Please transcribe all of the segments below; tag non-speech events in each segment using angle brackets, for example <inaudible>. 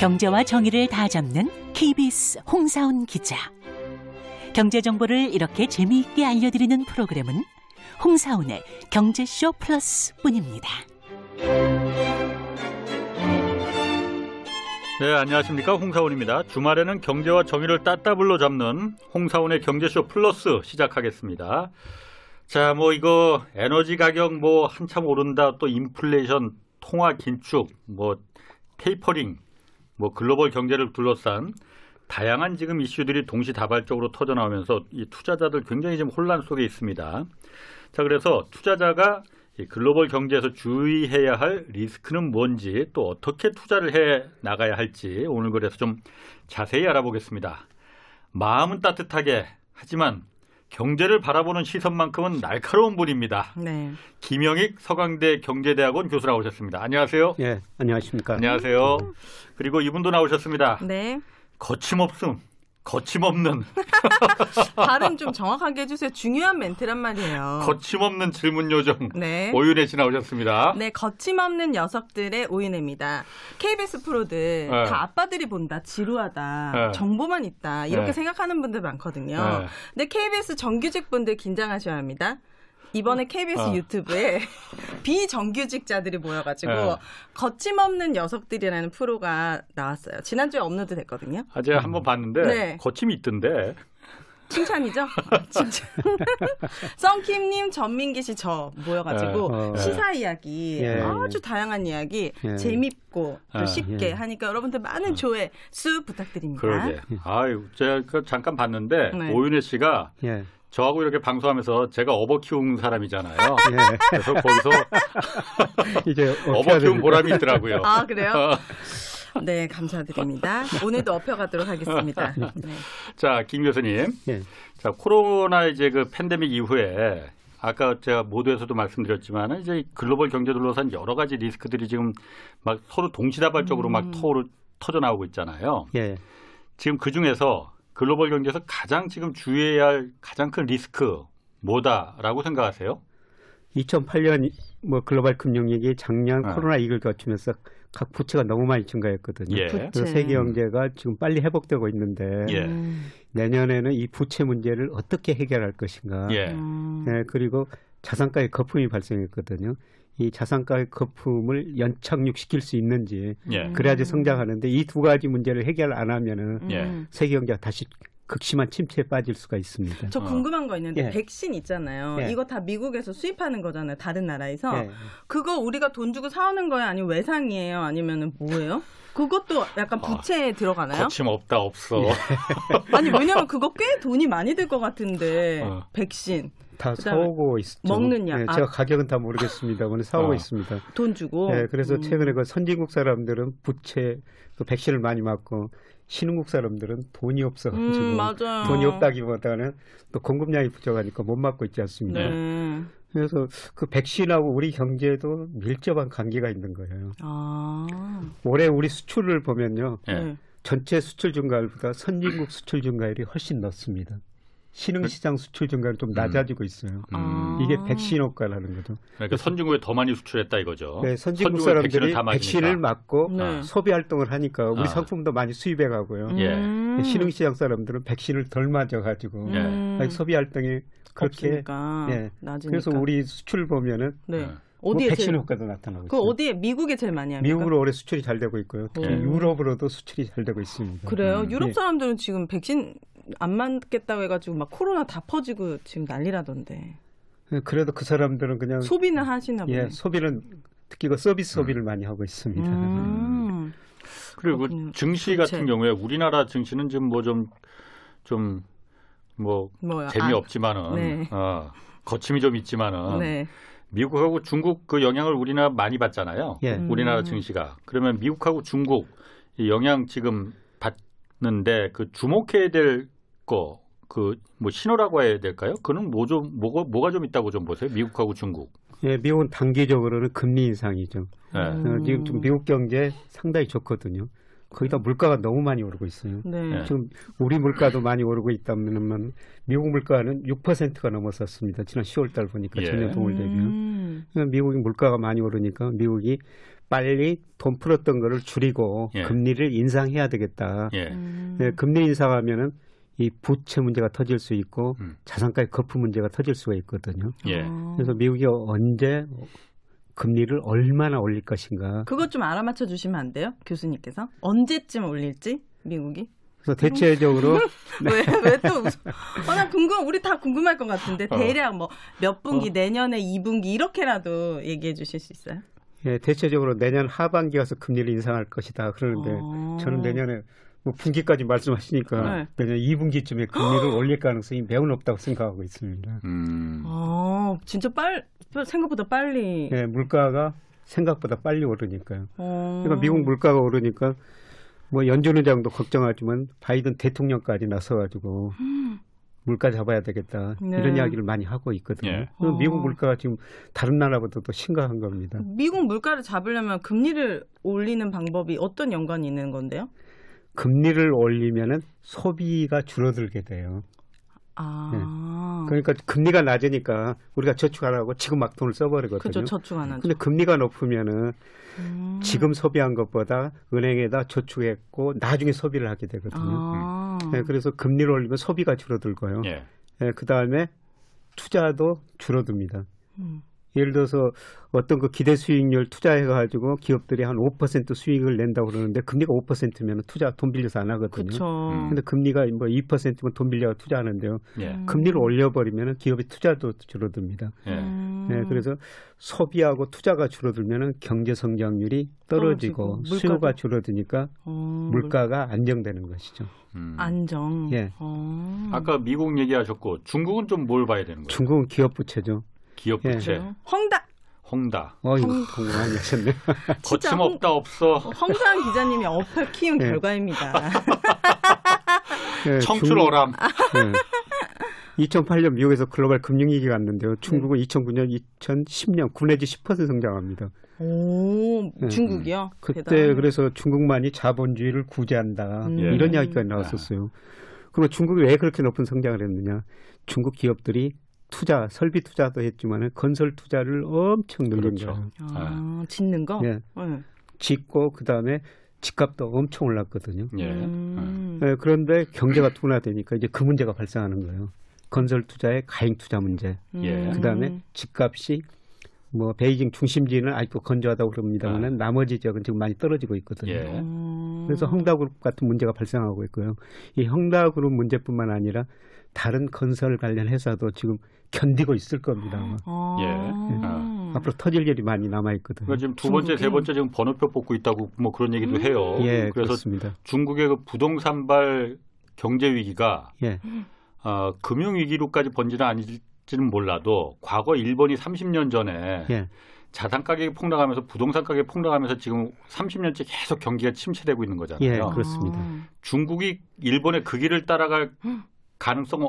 경제와 정의를 다 잡는 KBS 홍사훈 기자. 경제 정보를 이렇게 재미있게 알려드리는 프로그램은 홍사훈의 경제쇼 플러스뿐입니다. 네, 안녕하십니까. 홍사원입니다. 주말에는 경제와 정의를 따따블로 잡는 홍사원의 경제쇼 플러스 시작하겠습니다. 자, 뭐 이거 에너지 가격 뭐 한참 오른다, 또 인플레이션, 통화 긴축, 뭐 테이퍼링, 뭐 글로벌 경제를 둘러싼 다양한 지금 이슈들이 동시다발적으로 터져 나오면서 이 투자자들 굉장히 지금 혼란 속에 있습니다. 자, 그래서 투자자가 이 글로벌 경제에서 주의해야 할 리스크는 뭔지 또 어떻게 투자를 해 나가야 할지 오늘 그래서 좀 자세히 알아보겠습니다. 마음은 따뜻하게 하지만 경제를 바라보는 시선만큼은 날카로운 분입니다. 네. 김영익 서강대 경제대학원 교수 나오셨습니다. 안녕하세요. 예, 안녕하십니까. 안녕하세요. 그리고 이분도 나오셨습니다. 네. 거침없음, 거침없는, <laughs> 발음 좀 정확하게 해주세요. 중요한 멘트란 말이에요. 거침없는 질문 요정 네. 오윤혜 씨 나오셨습니다. 네, 거침없는 녀석들의 오윤혜입니다. KBS 프로들 네. 다 아빠들이 본다, 지루하다, 네. 정보만 있다 이렇게 네. 생각하는 분들 많거든요. 네. 근데 KBS 정규직 분들 긴장하셔야 합니다. 이번에 KBS 어. 유튜브에 <laughs> 비정규직자들이 모여가지고 네. 거침없는 녀석들이라는 프로가 나왔어요. 지난주에 업로드 됐거든요. 아, 제가 한번 봤는데 네. 거침이 있던데. 칭찬이죠? <laughs> 칭찬. <laughs> 썬킴님, 전민기 씨 저 모여가지고 네. 어. 시사 이야기 예, 아주 다양한 이야기 예. 재밌고 또 아, 쉽게 예. 하니까 여러분들 많은 조회 수 부탁드립니다. 그러게. 아유, 제가 그 잠깐 봤는데 네. 오윤혜 씨가 예, 저하고 이렇게 방송하면서 제가 업어 키운 사람이잖아요. <laughs> 예. 그래서 거기서 <laughs> 이제 업어 키운 보람이 있더라고요. 아 그래요? <laughs> 네 감사드립니다. 오늘도 업혀가도록 하겠습니다. 네. 자, 김 교수님. 예. 자, 코로나 이제 그 팬데믹 이후에 아까 제가 모두에서도 말씀드렸지만 이제 글로벌 경제 둘러싼 여러 가지 리스크들이 지금 막 서로 동시다발적으로 음. 막 터져 나오고 있잖아요. 예. 지금 그 중에서 글로벌 경제에서 가장 지금 주의해야 할 가장 큰 리스크 뭐다라고 생각하세요? 2008년 뭐 글로벌 금융 위기 작년 네. 코로나 위기를 거치면서 각 부채가 너무 많이 증가했거든요. 예. 부채. 그래서 세계 경제가 지금 빨리 회복되고 있는데 예. 음, 내년에는 이 부채 문제를 어떻게 해결할 것인가. 예. 음. 예, 그리고 자산가의 거품이 발생했거든요. 이 자산가의 거품을 연착륙시킬 수 있는지 예. 그래야지 성장하는데 이 두 가지 문제를 해결 안 하면은 음. 예. 세계 경제가 다시 극심한 침체에 빠질 수가 있습니다. 저 어. 궁금한 거 있는데 예. 백신 있잖아요. 예. 이거 다 미국에서 수입하는 거잖아요. 다른 나라에서. 예. 그거 우리가 돈 주고 사오는 거예요? 아니면 외상이에요? 아니면 뭐예요? 그것도 약간 부채에 들어가나요? 거침 없다 없어. 아니 왜냐면 그거 꽤 돈이 많이 들 것 같은데 어. 백신 다 사오고 있죠. 먹는 약. 예, 아. 제가 가격은 다 모르겠습니다만 사오고 어. 있습니다. 돈 주고 예, 그래서 음. 최근에 그 선진국 사람들은 부채 그 백신을 많이 맞고 신흥국 사람들은 돈이 없어가지고 음, 맞아요. 돈이 없다기보다는 또 공급량이 부족하니까 못 맞고 있지 않습니까? 네. 그래서 그 백신하고 우리 경제도 밀접한 관계가 있는 거예요. 아. 올해 우리 수출을 보면요, 예. 네. 전체 수출 증가율보다 선진국 수출 증가율이 훨씬 높습니다. 신흥 시장 수출 증가율은 좀 낮아지고 있어요. 아. 이게 백신 효과라는 거죠. 그러니까 선진국에 더 많이 수출했다 이거죠. 네, 선진국 선진국에 백신을 사람들이 다 맞으니까. 백신을 맞고 네. 소비 활동을 하니까 우리 아. 상품도 많이 수입해 가고요. 예. 음. 신흥 시장 사람들은 백신을 덜 맞아 가지고 예. 음. 소비 활동이 그렇게 없으니까 예. 낮으니까. 그래서 우리 수출 보면은 네. 네. 뭐 어디에 백신 제일 효과도 나타나고 그 있어요. 어디에 미국에 제일 많이 합니까? 미국으로 올해 수출이 잘 되고 있고요. 특히 음. 유럽으로도 수출이 잘 되고 있습니다. 그래요. 음. 유럽 예. 사람들은 지금 백신 안 맞겠다고 해가지고 막 코로나 다 퍼지고 지금 난리라던데 그래도 그 사람들은 그냥 소비는 하시나 보네. 예, 소비는 특히 그 서비스 소비를 많이 하고 있습니다. 음. 그리고 그렇군요. 증시 부채. 같은 경우에 우리나라 증시는 지금 뭐 좀 좀 뭐? 재미없지만은 네. 어, 거침이 좀 있지만은 아, 네. 미국하고 중국 그 영향을 우리나라 많이 받잖아요. 예. 음. 우리나라 증시가 그러면 미국하고 중국 이 영향 지금 받는데 그 주목해야 될 거 그 뭐 신호라고 해야 될까요? 그는 뭐 좀 뭐가 뭐가 좀 있다고 좀 보세요. 미국하고 중국. 예, 미국은 단기적으로는 금리 인상이죠. 예. 음. 어, 지금 좀 미국 경제 상당히 좋거든요. 거기다 물가가 너무 많이 오르고 있어요. 네. 네. 지금 우리 물가도 많이 오르고 있다면 미국 물가는 6%가 넘었었습니다. 지난 10월 달 보니까 예. 전년 동월 대비요. 음. 미국이 물가가 많이 오르니까 미국이 빨리 돈 풀었던 거를 줄이고 예. 금리를 인상해야 되겠다. 예. 음. 네, 금리 인상하면은 이 부채 문제가 터질 수 있고 음. 자산가의 거품 문제가 터질 수가 있거든요. 예. 아. 그래서 미국이 언제 금리를 얼마나 올릴 것인가. 그것 좀 알아맞혀 주시면 안 돼요? 교수님께서 언제쯤 올릴지 미국이 그래서 대체적으로 <laughs> 왜왜또 어, 나 궁금 우리 다 궁금할 것 같은데 어. 대략 뭐 몇 분기 내년에 2분기 이렇게라도 얘기해 주실 수 있어요? 예, 대체적으로 내년 하반기 가서 금리를 인상할 것이다. 그러는데 어. 저는 내년에 뭐 분기까지 말씀하시니까 네. 내년 2분기쯤에 금리를 올릴 가능성이 매우 높다고 생각하고 있습니다. 음. 아 진짜 빨 생각보다 빨리. 예, 물가가 생각보다 빨리 오르니까요. 어. 그러니까 미국 물가가 오르니까 뭐 연준 의장도 걱정하지만 바이든 대통령까지 나서가지고 물가 잡아야 되겠다 네. 이런 이야기를 많이 하고 있거든요. 예. 그럼 미국 어. 물가가 지금 다른 나라보다 더 심각한 겁니다. 미국 물가를 잡으려면 금리를 올리는 방법이 어떤 연관이 있는 건데요? 금리를 올리면은 소비가 줄어들게 돼요. 아, 그러니까 금리가 낮으니까 우리가 저축하라고 지금 막 돈을 써버리거든요. 그죠 저축 안 하죠. 근데 금리가 높으면은 음. 지금 소비한 것보다 은행에다 저축했고 나중에 소비를 하게 되거든요. 아. 네, 그래서 금리를 올리면 소비가 줄어들고요. 예. 그 다음에 투자도 줄어듭니다. 음. 예를 들어서 어떤 그 기대 수익률 투자해 가지고 기업들이 한 5% 수익을 낸다고 그러는데 금리가 5%면 투자 돈 빌려서 안 하거든요. 그렇죠. 음. 근데 금리가 뭐 2%면 돈 빌려 투자하는데요. 예. 음. 금리를 올려 버리면 기업의 투자도 줄어듭니다. 예. 음. 네, 그래서 소비하고 투자가 줄어들면 경제 성장률이 떨어지고, 떨어지고, 수요가. 줄어드니까 어, 물가가 안정되는 것이죠. 음. 안정. 예. 어. 아까 미국 얘기하셨고 중국은 좀 뭘 봐야 되는 거예요? 중국은 기업 부채죠. 기업 예. 부채, 그래요? 헝다. 홍다. 어, 이거 공부 많이 하셨네. <laughs> 거침없다 없어. 황상 기자님이 어플 키운 예. 결과입니다. 네, 청출어람. 네. 2008년 미국에서 글로벌 금융위기가 왔는데요. 중국은 네. 2009년, 2010년 9 내지 10% 성장합니다. 오, 네. 중국이요? 그때 대단하네. 그래서 중국만이 자본주의를 구제한다. 음. 예. 이런 이야기가 나왔었어요. 그럼 중국이 왜 그렇게 높은 성장을 했느냐? 중국 기업들이 투자, 설비 투자도 했지만 건설 투자를 엄청 늘린 그렇죠. 거예요. 아, 짓는 거? 예. 네. 짓고 그다음에 집값도 엄청 올랐거든요. 예. 음. 예, 그런데 경제가 둔화되니까 이제 그 문제가 발생하는 거예요. 건설 투자의 가행 투자 문제. 예. 음. 그다음에 집값이 뭐 베이징 중심지는 아직도 건조하다고 그럽니다만은 나머지 지역은 지금 많이 떨어지고 있거든요. 예. 음. 그래서 헝다그룹 같은 문제가 발생하고 있고요. 이 헝다그룹 문제뿐만 아니라 다른 건설 관련 회사도 지금 견디고 있을 겁니다. 아마. 아. 예. 앞으로 터질 일이 많이 남아 있거든요. 그러니까 지금 두 번째, 중국이- 세 번째 지금 번호표 뽑고 있다고 뭐 그런 얘기도 해요. 예, 그래서 그렇습니다. 중국의 그 부동산발 경제 위기가 예, 어, 금융 위기로까지 번지는 아닐지는 몰라도 과거 일본이 30년 전에 예, 자산 가격이 폭락하면서 부동산 가격이 폭락하면서 지금 30년째 계속 경기가 침체되고 있는 거잖아요. 예, 그렇습니다. 아. 중국이 일본의 그 길을 따라갈 가능성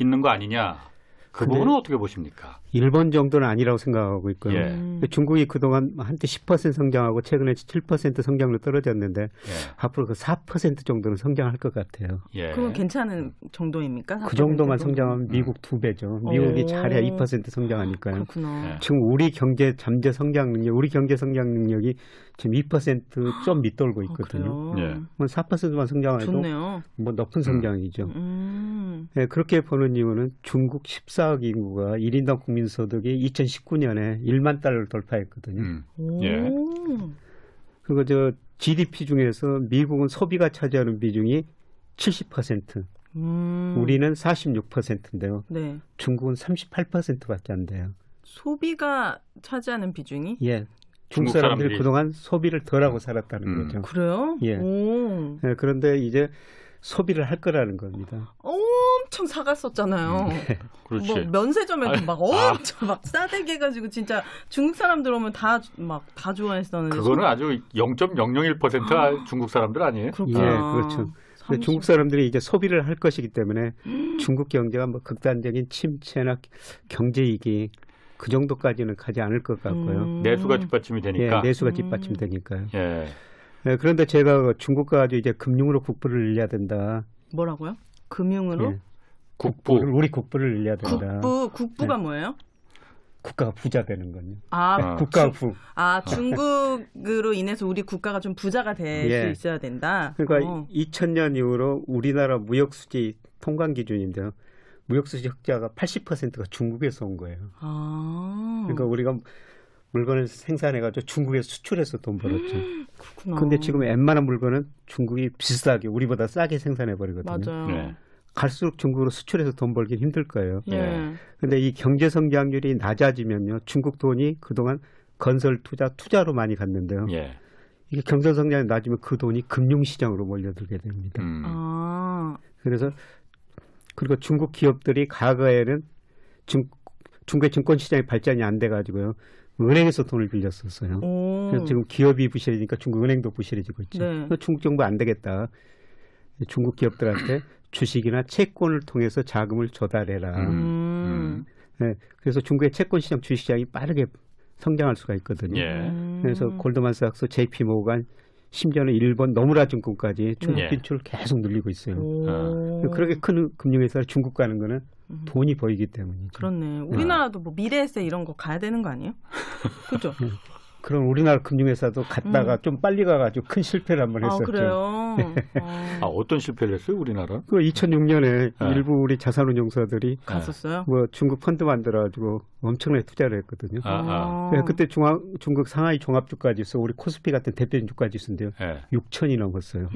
있는 거 아니냐? 그 부분은 어떻게 보십니까? 일본 정도는 아니라고 생각하고 있고요. 예. 음. 중국이 그동안 한때 10% 성장하고 최근에 7% 성장으로 떨어졌는데 예. 앞으로 그 4% 정도는 성장할 것 같아요. 예. 그건 괜찮은 정도입니까? 그 정도만 4% 정도? 성장하면 미국 두 배죠. 미국이 오. 잘해야 2% 성장하니까요. 그렇구나. 예. 지금 우리 경제 잠재 성장 능력, 우리 경제 성장 능력이 지금 2%좀 밑돌고 아, 있거든요. 그래요? 예. 뭐 4%만 성장해도 좋네요. 뭐 높은 성장이죠. 음. 예, 그렇게 보는 이유는 중국 14억 인구가 1인당 국민소득이 2019년에 1만 달러를 돌파했거든요. 음. 오. 예. 그리고 저 GDP 중에서 미국은 소비가 차지하는 비중이 70%, 음. 우리는 46%인데요. 네. 중국은 38%밖에 안 돼요. 소비가 차지하는 비중이 예. 중국 사람들이 그동안 소비를 덜하고 살았다는 음. 거죠. 그래요? 예. 오. 예, 그런데 이제 소비를 할 거라는 겁니다. 엄청 사갔었잖아요. 그렇지. 뭐 면세점에도 아니, 막 아. 엄청 막 싸대게 해가지고 진짜 중국 사람들 오면 다 막 다 좋아했었는데 그거는 아주 0.001% 중국 사람들 아니에요? 예, 그렇구나. 그렇죠. 근데 30. 중국 사람들이 이제 소비를 할 것이기 때문에 중국 경제가 뭐 극단적인 침체나 경제이기 그 정도까지는 가지 않을 것 같고요. 음. 내수가 뒷받침이 예, 되니까. 내수가 음. 뒷받침되니까요. 예. 예, 그런데 제가 그 중국과 가지고 이제 금융으로 국부를 늘려야 된다. 뭐라고요? 금융으로? 예, 국부. 우리 국부를 늘려야 된다. 국부 국부가 네. 뭐예요? 국가가 부자 되는 건요. 아, 아. 국가 부. 아 중국으로 인해서 우리 국가가 좀 부자가 될 수 예. 있어야 된다. 그러니까 어. 2000년 이후로 우리나라 무역 수지 통관 기준인데요. 무역 수지 흑자가 80%가 중국에서 온 거예요. 아, 그러니까 우리가 물건을 생산해가지고 중국에 수출해서 돈 벌었죠. 그렇구나. 근데 지금 웬만한 물건은 중국이 비싸게 우리보다 싸게 생산해 버리거든요. 맞아요. 네. 갈수록 중국으로 수출해서 돈 벌긴 힘들 거예요. 예. 예. 근데 이 경제 성장률이 낮아지면요. 중국 돈이 그동안 건설 투자 투자로 많이 갔는데요. 예. 이게 경제 성장이 낮으면 그 돈이 금융 시장으로 몰려들게 됩니다. 음. 아, 그래서 그리고 중국 기업들이 과거에는 중, 중국의 증권 시장이 발전이 안 돼 가지고요. 은행에서 돈을 빌렸었어요. 오. 그래서 지금 기업이 부실해지니까 중국 은행도 부실해지고 있죠. 네. 그래서 중국 정부 안 되겠다. 중국 기업들한테 주식이나 채권을 통해서 자금을 조달해라. 음. 네, 그래서 중국의 채권 시장, 주식 시장이 빠르게 성장할 수가 있거든요. 예. 음. 그래서 골드만삭스, JP 모간, 심지어는 일본 노무라 증권까지 중국 예. 진출을 계속 늘리고 있어요. 오. 그렇게 큰 금융회사를 중국 가는 거는 음. 돈이 보이기 때문이죠. 그렇네. 우리나라도 뭐 미래에세 이런 거 가야 되는 거 아니에요? <laughs> 그죠? 그럼 우리나라 금융회사도 갔다가 좀 빨리 가가지고 큰 실패를 한번 음. 아, 했었죠. 그래요? <laughs> 아, 어떤 실패를 했어요, 우리나라? 그 2006년에 네. 일부 우리 자산운용사들이 갔었어요? 뭐 중국 펀드 만들어가지고 엄청나게 투자를 했거든요. 아, 아. 네, 그때 중앙, 중국 상하이 종합주가지 있어 우리 코스피 같은 대표적인 주가지 있는데요. 예. 6천이 넘었어요.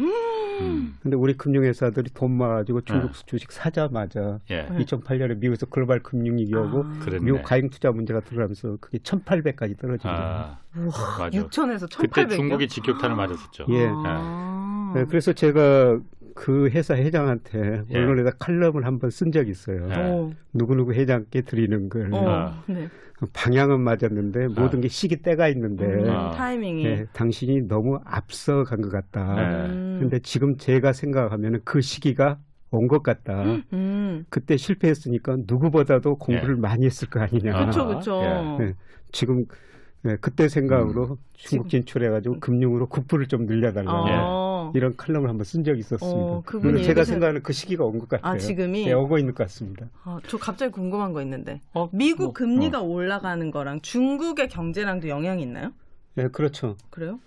음. 근데 우리 금융회사들이 돈 모아가지고 중국 네. 주식 사자마자 예. 네. 2008년에 미국에서 글로벌 금융위기하고 아. 미국 가행 투자 문제가 들어가면서 그게 1,800까지 떨어진 거예요. 아, 우와, 맞아. 6천에서 1,800이요? 그때 중국이 직격탄을 맞았었죠. 예. 아. 네, 그래서 제가 그 회사 회장한테 예. 언론에다 칼럼을 한번 쓴 적이 있어요. 네. 어, 누구누구 회장께 드리는 걸 어, 아. 네. 방향은 맞았는데 모든 게 시기 때가 있는데 음, 아. 타이밍이. 네, 당신이 너무 앞서간 것 같다. 네. 음. 근데 지금 제가 생각하면 그 시기가 온 것 같다. 음. 그때 실패했으니까 누구보다도 공부를 많이 했을 거 아니냐. 아. 그렇죠, 그렇죠. 예. 네, 지금 네, 그때 생각으로 중국 진출해가지고 금융으로 국부를 좀 늘려달라. 어. 이런 칼럼을 한번 쓴 적이 있었습니다. 어, 그분이 그래서 제가 생각하는 그 시기가 온 것 같아요. 아, 지금이? 네, 오고 있는 것 같습니다. 아, 저 갑자기 궁금한 거 있는데. 어, 미국 뭐, 금리가 어. 올라가는 거랑 중국의 경제랑도 영향이 있나요? 네, 그렇죠. 그래요?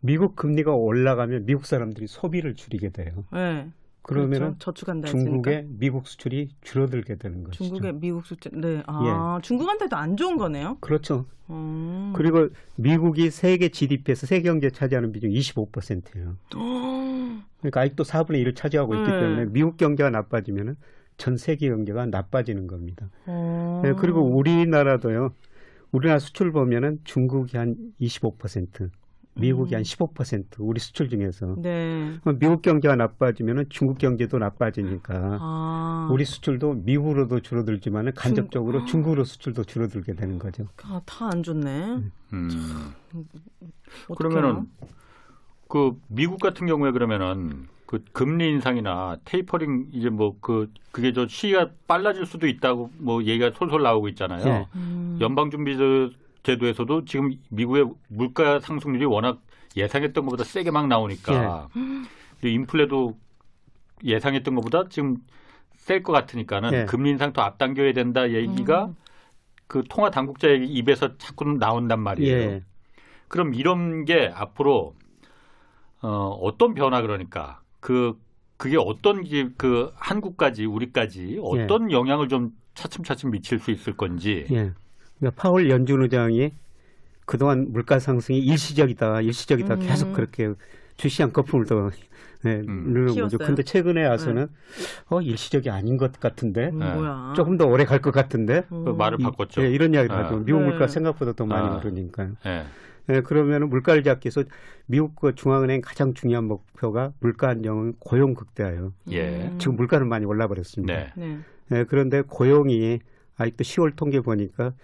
미국 금리가 올라가면 미국 사람들이 소비를 줄이게 돼요. 네. 그러면은 그렇죠. 중국의 미국 수출이 줄어들게 되는 것이죠. 중국의 미국 수출. 네. 아, 중국한테도 안 좋은 거네요. 그렇죠. 음. 그리고 미국이 세계 GDP에서 세계 경제 차지하는 비중이 25%예요. 어. 그러니까 아직도 4분의 1을 차지하고 있기 네. 때문에 미국 경제가 나빠지면은 전 세계 경제가 나빠지는 겁니다. 어. 네, 그리고 우리나라도요. 우리나라 수출 보면은 중국이 한 25%, 미국이 한 15% 우리 수출 중에서 네. 그럼 미국 경제가 나빠지면은 중국 경제도 나빠지니까 아. 우리 수출도 미국으로도 줄어들지만은 간접적으로 중 국으로 수출도 줄어들게 되는 거죠. 아, 다 안 좋네. 음. 그러면은 그 미국 같은 경우에 그러면은 그 금리 인상이나 테이퍼링 이제 뭐 그 그게 저 시기가 빨라질 수도 있다고 뭐 얘기가 솔솔 나오고 있잖아요. 예. 음. 연방 준비제 도에서도 지금 미국의 물가 상승률이 워낙 예상했던 것보다 세게 막 나오니까 그리고 인플레도 예상했던 것보다 지금 셀 것 같으니까는 예. 금리 인상 더 앞당겨야 된다 얘기가 음. 그 통화 당국자 얘기 입에서 자꾸 나온단 말이에요. 예. 그럼 이런 게 앞으로 어, 어떤 변화 그러니까 그 그게 어떤 그 한국까지 우리까지 어떤 영향을 좀 차츰차츰 미칠 수 있을 건지. 예. 그러니까 파월 연준 의장이 그동안 물가 상승이 일시적이다, 일시적이다 음. 계속 그렇게 주시한 거품을 더 네, 음. 누르는 거죠. 근데 최근에 와서는 어 일시적이 아닌 것 같은데 음, 네. 뭐야? 조금 더 오래 갈 것 같은데 그 말을 이- 바꿨죠. 예, 이런 이야기를 아. 하죠. 미국 네. 물가 생각보다 더 많이 아. 오르니까요. 예. 예, 그러면 물가를 잡기 위해서 미국 그 중앙은행 가장 중요한 목표가 물가 안정은 고용 극대화예요. 예. 음. 지금 물가는 많이 올라 버렸습니다. 네. 네. 예, 그런데 고용이 아직도 10월 통계 보니까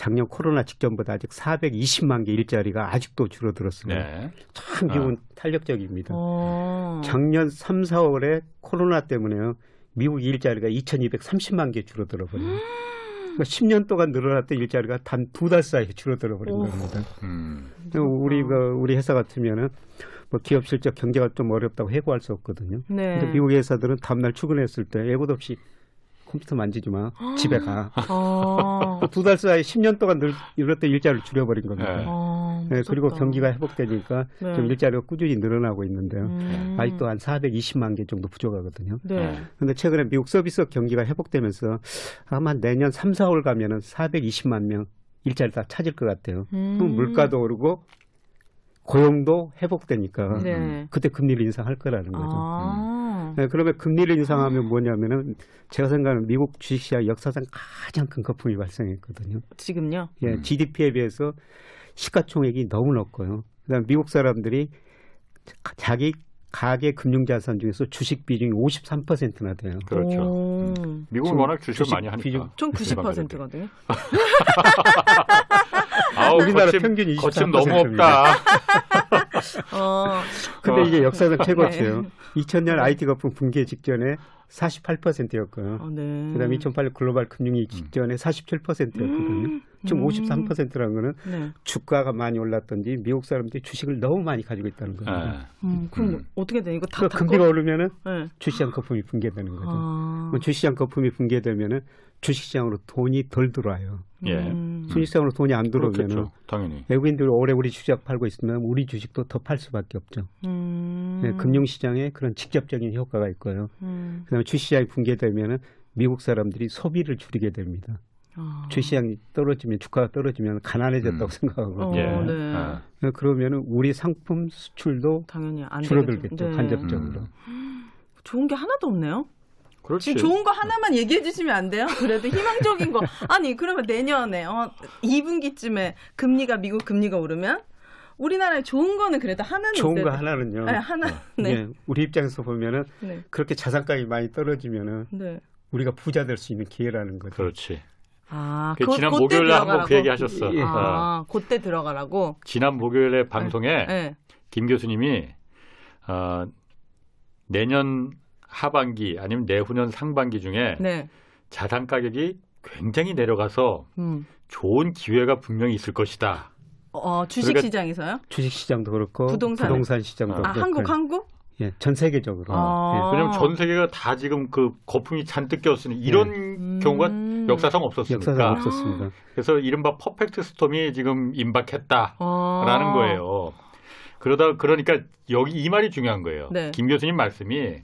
작년 코로나 직전보다 아직 420만 개 일자리가 아직도 줄어들었어요. 네. 참 기분 탄력적입니다. 어. 작년 3, 4월에 코로나 때문에요. 미국 일자리가 2,230만 개 줄어들어 버려요. 그러니까 10년 동안 늘어났던 일자리가 단 두 달 사이에 줄어들어 버린 오. 겁니다. 음. 우리 그 우리 회사 같으면은 뭐 기업 실적 경제가 좀 어렵다고 해고할 수 없거든요. 네. 근데 미국 회사들은 다음날 출근했을 때 예고도 없이 컴퓨터 만지지 마. 집에 가. 어. <laughs> 두 달 사이 10년 동안 늘 이렇게 일자리를 줄여버린 겁니다. 네. 어, 네, 그리고. 경기가 회복되니까 네. 좀 일자리가 꾸준히 늘어나고 있는데요. 음. 아직도 한 420만 개 정도 부족하거든요. 네. 근데 최근에 미국 서비스업 경기가 회복되면서 아마 내년 3, 4월 가면은 420만 명 일자리 다 찾을 것 같아요. 음. 그럼 물가도 오르고 고용도 회복되니까 네. 그때 금리를 인상할 거라는 거죠. 아. 네, 그러면 금리를 인상하면 뭐냐면은 제가 생각하는 미국 주식시장 역사상 가장 큰 거품이 발생했거든요. 지금요? 예, 음. GDP에 비해서 시가총액이 너무 높고요. 그다음 미국 사람들이 자- 자기 가계 금융자산 중에서 주식 비중이 53%나 돼요. 그렇죠. 오. 미국은 워낙 주식을 주식 많이 하니까. 비중- 전 일반 가족들이. 90%거든요. <laughs> 아우, 우리나라 거침, 평균 23%. 거침 너무 없다. <laughs> <laughs> 어. 근데 어. 이게 역사상 최고치예요. 네. 2000년 IT 거품 붕괴 직전에 48%였고요. 어, 네. 그다음에 2008년 글로벌 금융위 직전에 47%였거든요. 음. 지금 음. 53%라는 거는 네. 주가가 많이 올랐던지 미국 사람들이 주식을 너무 많이 가지고 있다는 거예요. 네. 음, 그럼 음. 어떻게 돼? 이거 다그 닫고? 금리가 오르면은 네. 주시장 거품이 붕괴되는 거죠. 아. 그럼 주시장 거품이 붕괴되면은 주식시장으로 돈이 덜 들어와요. 예. 음. 주식시장으로 돈이 안 그렇겠죠. 당연히. 외국인들이 오래 우리 주식 팔고 있으면 우리 주식도 더 팔 수밖에 없죠. 음. 네, 금융시장에 그런 직접적인 효과가 있고요. 음. 그다음에 주시장이 붕괴되면 은 미국 사람들이 소비를 줄이게 됩니다. 아. 주시장이 떨어지면 주가가 떨어지면 가난해졌다고 음. 생각하고 어, 예. 네. 아. 그러면은 우리 상품 수출도 당연히 안 줄어들겠죠. 네. 간접적으로. 좋은 게 하나도 없네요. 그렇지. 지금 좋은 거 하나만 얘기해 주시면 안 돼요? 그래도 희망적인 거. <laughs> 아니, 그러면 내년에 어 2분기쯤에 금리가 미국 금리가 오르면 우리나라에 좋은 거는 그래도 하나는 좋은 거 돼. 하나는요. 아니, 하나. 네. 예, 우리 입장에서 보면은 네. 그렇게 자산 가격이 많이 떨어지면은 네. 우리가 부자 될 수 있는 기회라는 거죠. 그렇지. 아, 그 그, 지난 목요일에 한번 그 들어가라고? 얘기 하셨어. 예. 아. 아, 그때 들어가라고. 지난 목요일에 방송에 네. 김 교수님이 어, 내년 하반기 아니면 내후년 상반기 중에 네. 자산 가격이 굉장히 내려가서 음. 좋은 기회가 분명히 있을 것이다. 어, 주식 그러니까- 시장에서요? 주식 시장도 그렇고 부동산에- 부동산 시장도 아, 아, 그렇고 한국 한국? 예, 전 세계적으로. 아. 왜냐하면 전 세계가 다 지금 그 거품이 잔뜩 꼈으니 이런 음. 경우가 역사상 예, 없었으니까. 역사상 없었습니다. 그래서 이른바 퍼펙트 스톰이 지금 임박했다라는 아. 거예요. 그러다 그러니까 여기 이 말이 중요한 거예요. 네. 김 교수님 말씀이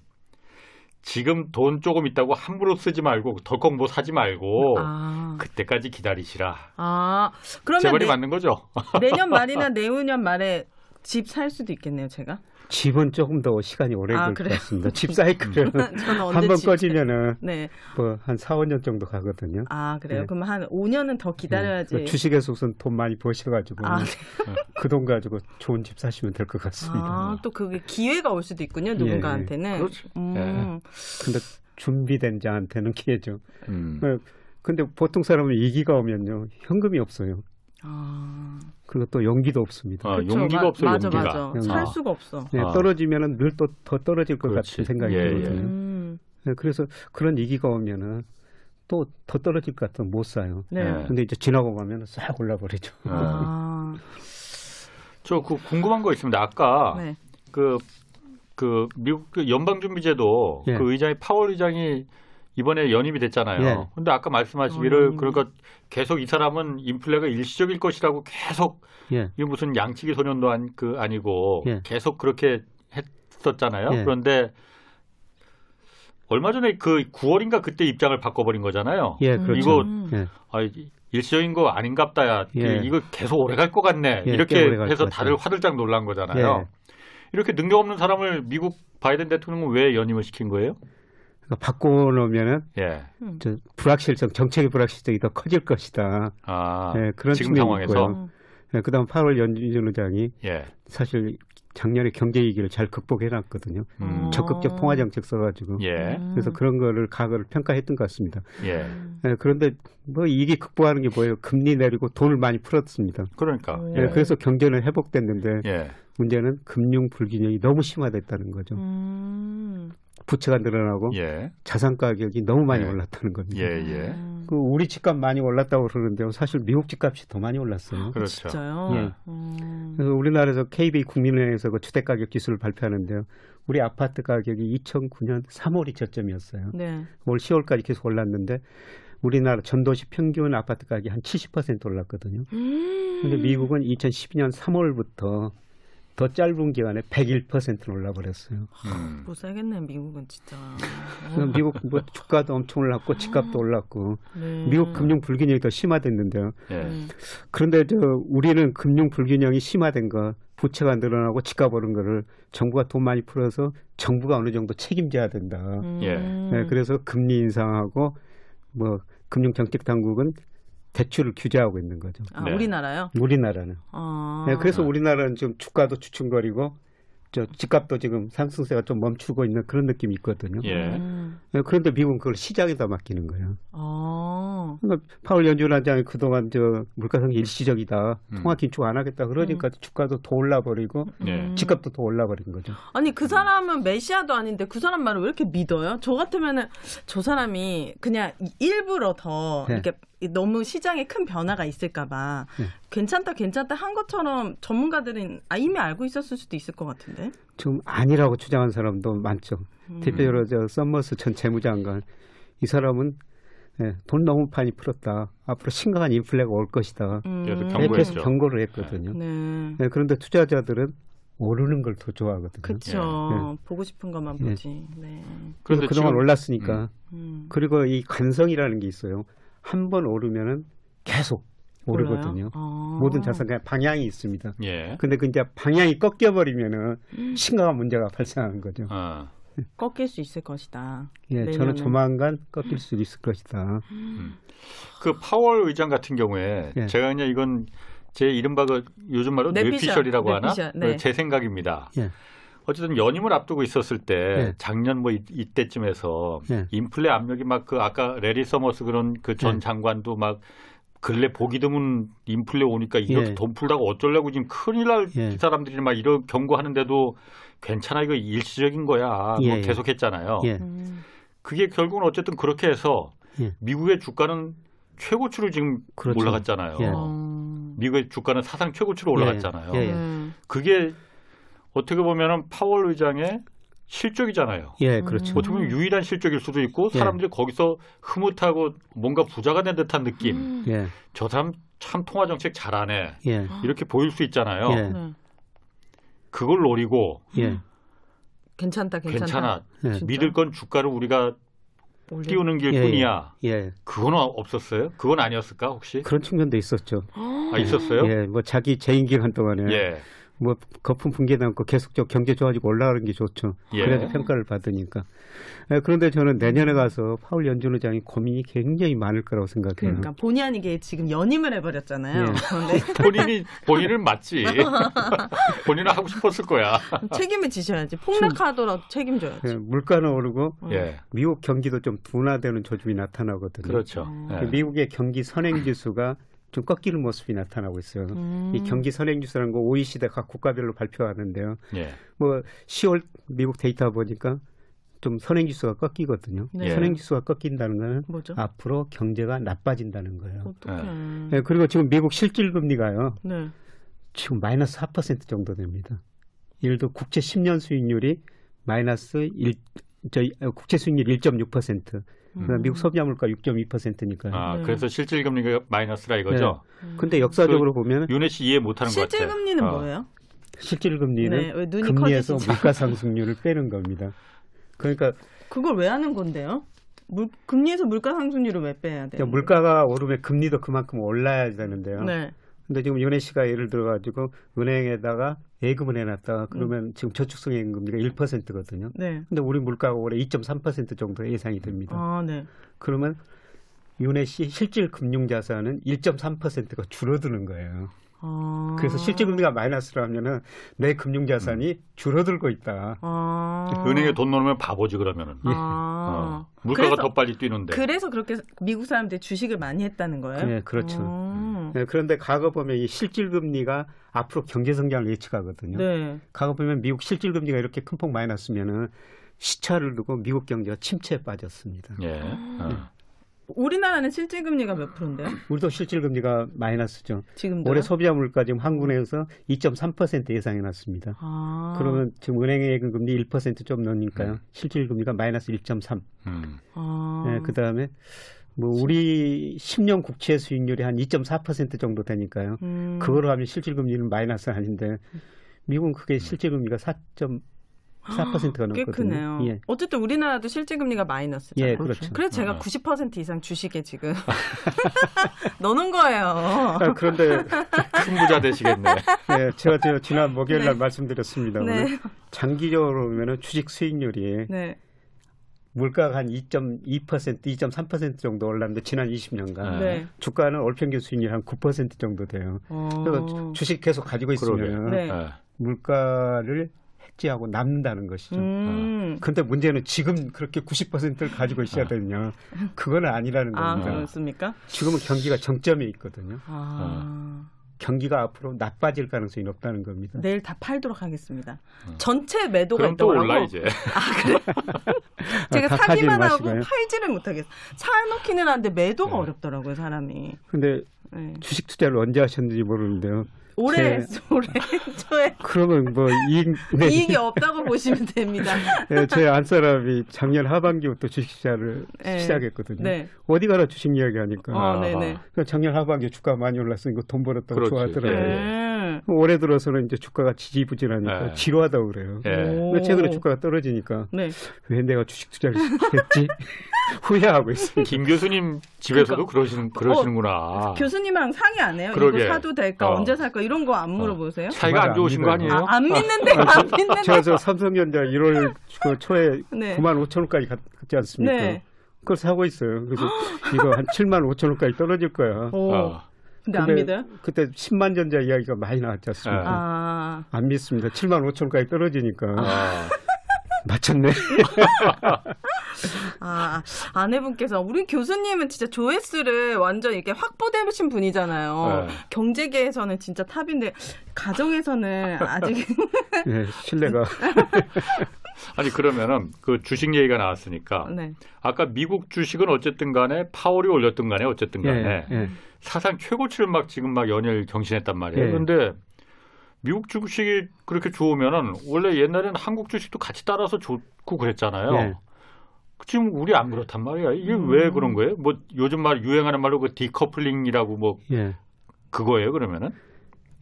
지금 돈 조금 있다고 함부로 쓰지 말고 덜컥 뭐 사지 말고 아. 그때까지 기다리시라. 아. 제 그러면 말이 내, 맞는 거죠? 내년 말이나 <laughs> 내후년 말에 집 살 수도 있겠네요, 제가. 집은 조금 더 시간이 오래 아, 걸릴 것? 같습니다. 집 <laughs> 사이클은 한번 집- 꺼지면은 네. 뭐한 4, 5년 정도 가거든요. 아, 그래요? 네. 그럼 한 5년은 더 기다려야지. 그 주식에서 우선 돈 많이 버셔가지고 아, 그돈 가지고 좋은 집 사시면 될 것 같습니다. 아, 또 그게 기회가 올 수도 있군요, 누군가한테는. 그렇죠. 음. 근데 준비된 자한테는 기회죠. 음. 네. 근데 보통 사람은 위기가 오면요 현금이 없어요. 아, 그리고 또 용기도 없습니다. 아, 그렇죠. 용기가 마- 없어요, 맞아, 용기가. 맞아. 음. 살 아. 수가 없어. 네, 아. 떨어지면은 늘 또 더 떨어질 것 그렇지. 같은 생각이 예, 예. 들거든요. 음. 네, 그래서 그런 위기가 오면은 또 더 떨어질 것 같으면 못 사요. 네. 네. 근데 이제 지나고 가면 싹 올라버리죠. 아, 저그 궁금한 거 있습니다. 아까 네. 그, 그 미국 그 연방준비제도 예. 그 의장이 파월 의장이 이번에 연임이 됐잖아요. 예. 근데 아까 말씀하시기를 어, 연임이. 그러니까 계속 이 사람은 인플레가 일시적일 것이라고 계속 예, 이게 무슨 양치기 소년도 안, 그 아니고 예. 계속 그렇게 했었잖아요. 예. 그런데 얼마 전에 그 9월인가 그때 입장을 바꿔버린 거잖아요. 예, 음. 그렇죠. 이거 음. 예, 아, 일시적인 거 아닌갑다야. 예. 이거 계속 오래 갈 것 같네. 예, 이렇게 해서. 다들 화들짝 놀란 거잖아요. 예. 이렇게 능력 없는 사람을 미국 바이든 대통령은 왜 연임을 시킨 거예요? 그러니까 바꿔놓으면은 예. 저 불확실성, 정책의 불확실성이 더 커질 것이다. 아, 예, 그런 지금 측면이 상황에서 있고요. 음. 예, 그다음 8월 연준 의장이 예. 사실 작년에 경제 위기를 잘 극복해놨거든요. 음. 적극적 통화 정책 써가지고. 예. 음. 그래서 그런 거를 각을 평가했던 것 같습니다. 예. 예, 그런데 뭐 이게 극복하는 게 뭐예요? 금리 내리고 돈을 많이 풀었습니다. 그러니까. 오. 예, 예. 그래서 경제는 회복됐는데 예. 문제는 금융 불균형이 너무 심화됐다는 거죠. 음. 부채가 늘어나고 예. 자산 가격이 너무 많이 예. 올랐다는 겁니다. 예. 예. 음. 그 우리 집값 많이 올랐다고 그러는데요. 사실 미국 집값이 더 많이 올랐어요. 그렇죠. 진짜요? 예. 음. 그래서 우리나라에서 KB 국민은행에서 그 주택 가격 지수를 발표하는데요. 우리 아파트 가격이 2009년 3월이 저점이었어요. 네. 올 10월까지 계속 올랐는데 우리나라 전도시 평균 아파트 가격이 한 70% 올랐거든요. 음. 근데 미국은 2012년 3월부터 더 짧은 기간에 101% 올라버렸어요. 음. 못 살겠네 미국은 진짜. 그래서 미국 뭐 주가도 엄청 올랐고 집값도 올랐고 네. 미국 금융 불균형이 더 심화됐는데요. 예. 음. 그런데 저 우리는 금융 불균형이 심화된 거 부채가 늘어나고 집값 오른 거를 정부가 돈 많이 풀어서 정부가 어느 정도 책임져야 된다. 음. 예. 네, 그래서 금리 인상하고 뭐 금융 정책 당국은 대출을 규제하고 있는 거죠. 아, 네. 우리나라요? 우리나라는. 아. 네, 그래서 우리나라는 지금 주가도 추춤거리고 저 집값도 지금 상승세가 좀 멈추고 있는 그런 느낌이 있거든요. 예. 음. 네, 그런데 미국은 그걸 시장에다 맡기는 거예요. 아. 그러니까 파월 연준원장이 그동안 저 물가상승 일시적이다, 음. 통화 긴축 안 하겠다 그러니까 주가도 더 올라버리고 예. 음. 집값도 더 올라버린 거죠. 아니 그 사람은 메시아도 아닌데 그 사람 말을 왜 이렇게 믿어요? 저 같으면은 저 사람이 그냥 이- 일부러 더 네. 이렇게 너무 시장에 큰 변화가 있을까봐 네. 괜찮다 괜찮다 한 것처럼 전문가들은 아, 이미 알고 있었을 수도 있을 것 같은데. 좀 아니라고 주장한 사람도 많죠. 음. 대표적으로 저 썸머스 전 재무장관 이 사람은 예, 돈 너무 많이 풀었다. 앞으로 심각한 인플레가 올 것이다. 음. 그래서 경고했죠. 경고를 했거든요. 네. 네, 그런데 투자자들은 오르는 걸 더 좋아하거든요. 그쵸. 보고 싶은 것만 예. 보지. 네. 그래서 그동안 지금- 올랐으니까 음. 그리고 이 관성이라는 게 있어요. 한 번 오르면은 계속 오르거든요. 아. 모든 자산 그냥 방향이 있습니다. 예. 근데 그 이제 방향이 꺾여 버리면은 심각한 문제가 발생하는 거죠. 어. 꺾일 수 있을 것이다. 예, 내년에. 저는 조만간 꺾일 수 있을 것이다. 그 파월 의장 같은 경우에 예. 제가 그냥 이건 제 이른바 그 요즘 말로 뇌피셜, 뇌피셜이라고 하나 뇌피셜, 네. 그 제 생각입니다. 예. 어쨌든 연임을 앞두고 있었을 때 예. 작년 뭐 이, 이때쯤에서 예. 인플레 압력이 막 그 아까 래리 서머스 그런 그전 예. 장관도 막 근래 보기 드문 인플레 오니까 이렇게 예. 돈 풀다가 어쩌려고 지금 큰일 날 예. 사람들이 막 이런 경고하는데도 괜찮아 이거 일시적인 거야 뭐 예, 예. 계속했잖아요. 예. 음. 그게 결국은 어쨌든 그렇게 해서 예. 미국의 주가는 최고치로 지금 그렇죠. 올라갔잖아요. 예. 어. 미국의 주가는 사상 최고치로 올라갔잖아요. 예, 예. 음. 그게 어떻게 보면은 파월 의장의 실적이잖아요. 예, 그렇죠. 음. 어떻게 보면 유일한 실적일 수도 있고 예. 사람들이 거기서 흐뭇하고 뭔가 부자가 된 듯한 느낌. 음. 예, 저 사람 참 통화 정책 잘하네. 예, 이렇게 보일 수 있잖아요. 예. 네. 그걸 노리고 예, 괜찮다, 괜찮다. 괜찮아. 예? 믿을 건 주가를 우리가. 띄우는 예, 길뿐이야. 예. 그건 없었어요? 그건 아니었을까 혹시? 그런 측면도 있었죠. 아 있었어요? 예, 뭐 자기 재임 기간 동안에 예. 뭐 거품 붕괴 남고 계속적 경제 좋아지고 올라가는 게 좋죠. 예. 그래도 평가를 받으니까. 예, 그런데 저는 내년에 가서 파울 연준 의장이 고민이 굉장히 많을 거라고 생각해요. 그러니까 본의 아니게 지금 연임을 해버렸잖아요. 예. <laughs> 본인이 본인은 맞지. <laughs> 본인은 하고 싶었을 거야. 책임을 지셔야지. 폭락하더라도 책임져야지. 예, 물가는 오르고 음. 예. 미국 경기도 좀 둔화되는 조짐이 나타나거든요. 그렇죠. 음. 예. 미국의 경기 선행 지수가 좀 꺾이는 모습이 나타나고 있어요. 음. 이 경기 선행 지수라는 거 OECD 각 국가별로 발표하는데요. 예. 뭐 10월 미국 데이터 보니까 좀 선행 지수가 꺾이거든요. 네. 선행 지수가 꺾인다는 거는 뭐죠? 앞으로 경제가 나빠진다는 거예요. 어떡해. 예, 그리고 지금 미국 실질 금리가요. 네. 지금 마이너스 4% 정도 됩니다. 예를 들어 국채 10년 수익률이 마이너스 1, 저 어, 국채 수익률 1.6%. 그다음 미국 소비자 물가 6.2%니까요. 아, 네. 그래서 실질 금리가 마이너스라 이거죠. 근데 역사적으로 보면 윤혜 씨 이해 못하는 것 같아. 실질 금리는 어. 뭐예요? 실질 금리는 네, 금리에서? 물가 상승률을 빼는 겁니다. 그러니까 그걸 왜 하는 건데요? 물, 금리에서 물가 상승률을 왜 빼야 돼요? 물가가 오르면 금리도 그만큼 올라야 되는데요. 네. 근데 지금 윤혜 씨가 예를 들어 가지고 은행에다가 예금을 해놨다가 그러면 지금 저축성 예금 금리가 1%거든요. 네. 근데 우리 물가가 올해 2.3% 정도 예상이 됩니다. 아, 네. 그러면 윤혜 씨 실질 금융 자산은 1.3%가 줄어드는 거예요. 아. 그래서 실질 금리가 마이너스라면은 내 금융 자산이 줄어들고 있다. 아. 은행에 돈 넣으면 바보지 그러면은. 아. 어. 물가가 그래서- 더 빨리 뛰는데. 그래서 그렇게 미국 사람들이 주식을 많이 했다는 거예요? 네, 그렇죠. 음. 네, 그런데 과거 보면 이 실질 금리가 앞으로 경제 성장을 예측하거든요. 네. 과거 보면 미국 실질 금리가 이렇게 큰폭 많이 났으면은 시차를 두고 미국 경제가 침체에 빠졌습니다. 예. 어. 우리나라는 실질 금리가 몇 프로인데요? 우리도 실질 금리가 마이너스죠. 지금도 올해 소비자 물가 지금 한국은행에서 2.3% 예상해 놨습니다. 아. 그러면 지금 은행의 예금 금리 1%좀 넣으니까요. 실질 금리가 마이너스 1.3. 음. 아. 네, 그다음에 뭐 우리 10년 국채 수익률이 한 2.4% 정도 되니까요. 음. 그거로 하면 실질 금리는 마이너스 아닌데 미국은 그게 실질 금리가 4.4%가 꽤 넘거든요. 크네요. 예. 어쨌든 우리나라도 실질 금리가 마이너스잖아요. 예, 그렇죠. 그래서 제가 어. 90% 이상 주식에 지금 <laughs> <laughs> 넣는 거예요. 아, 그런데 <laughs> 큰 부자 되시겠네. 네, 제가 저 지난 목요일 날 네. 말씀드렸습니다. 네. 장기적으로 보면은 주식 수익률이 네. 물가가 한 2.2%, 2.3% 정도 올랐는데 지난 20년간 네. 주가는 월평균 수익률 한 9% 정도 돼요. 어. 그래서 주식 계속 가지고 있으면 네. 예. 물가를 해지하고 남는다는 것이죠. 음. 근데 문제는 지금 그렇게 90%를 가지고 있어야 되냐? 그거는 아니라는 아, 겁니다. 그렇습니까? 지금은 경기가 정점에 있거든요. 아. 경기가 앞으로 나빠질 가능성이 높다는 겁니다. 내일 다 팔도록 하겠습니다. 전체 매도가 그럼 또. 올라 이제. <laughs> 제가 아, 다 사기만 하고 마시고요. 팔지를 못하겠어. 사놓기는 하는데 매도가 네. 어렵더라고요, 사람이. 근데 네. 주식 투자를 언제 하셨는지 모르는데요. 올해 제- <laughs> 올해 초에 그러면 뭐 이익, 네, 이익이 없다고 보시면 됩니다. <laughs> 네, 제 안사람이 작년 하반기부터 주식 투자를 네. 시작했거든요. 네. 어디 가나 주식 이야기 하니까. 어, 아하. 네네. 그러니까 작년 하반기에 주가가 많이 올랐으니까 돈 벌었다고 그렇지. 좋아하더라고요. 예. 네. 올해 들어서는 이제 주가가 지지부진하니까 네. 지루하다고 그래요. 근데 최근에 주가가 떨어지니까 네. 왜 내가 주식 투자를 했지 <laughs> 후회하고 있습니다. 김 교수님 집에서도 그러시는 그러시는구나. 그러니까. 교수님이랑 상의 안 해요? 그러게. 이거 사도 될까? 어. 언제 살까? 이런 거 안 물어보세요? 차이가 안 좋으신 거 아니에요? 아, 안 믿는데, 안 믿는데. 제가 저 삼성전자 1월 그 초에 네. 9만 5천 원까지 갔지 않습니까? 네. 그걸 사고 있어요. 그래서 <gasps> 이거 한 7만 5천 원까지 떨어질 거야. 오. 어. 근데 안 믿어요? 그때 10만 전자 이야기가 많이 나왔지 않습니까? 네. 아. 안 믿습니다. 7만 5천 원까지 떨어지니까 아, <laughs> 맞췄네. <laughs> 아, 아내분께서 우리 교수님은 진짜 조회수를 완전 이렇게 확보되신 분이잖아요. 네. 경제계에서는 진짜 탑인데 가정에서는 아직 <laughs> 네, 신뢰가 아니 그러면은 그 주식 얘기가 나왔으니까 네. 아까 미국 주식은 어쨌든 간에 파월이 올렸든 간에 어쨌든 간에 예, 예. 사상 최고치를 막 지금 막 연일 경신했단 말이에요. 예. 그런데 미국 주식이 그렇게 좋으면은 원래 옛날에는 한국 주식도 같이 따라서 좋고 그랬잖아요. 예. 지금 우리 안 그렇단 말이야. 이게 음. 왜 그런 거예요? 뭐 요즘 말 유행하는 말로 그 디커플링이라고 뭐 예. 그거예요 그러면은?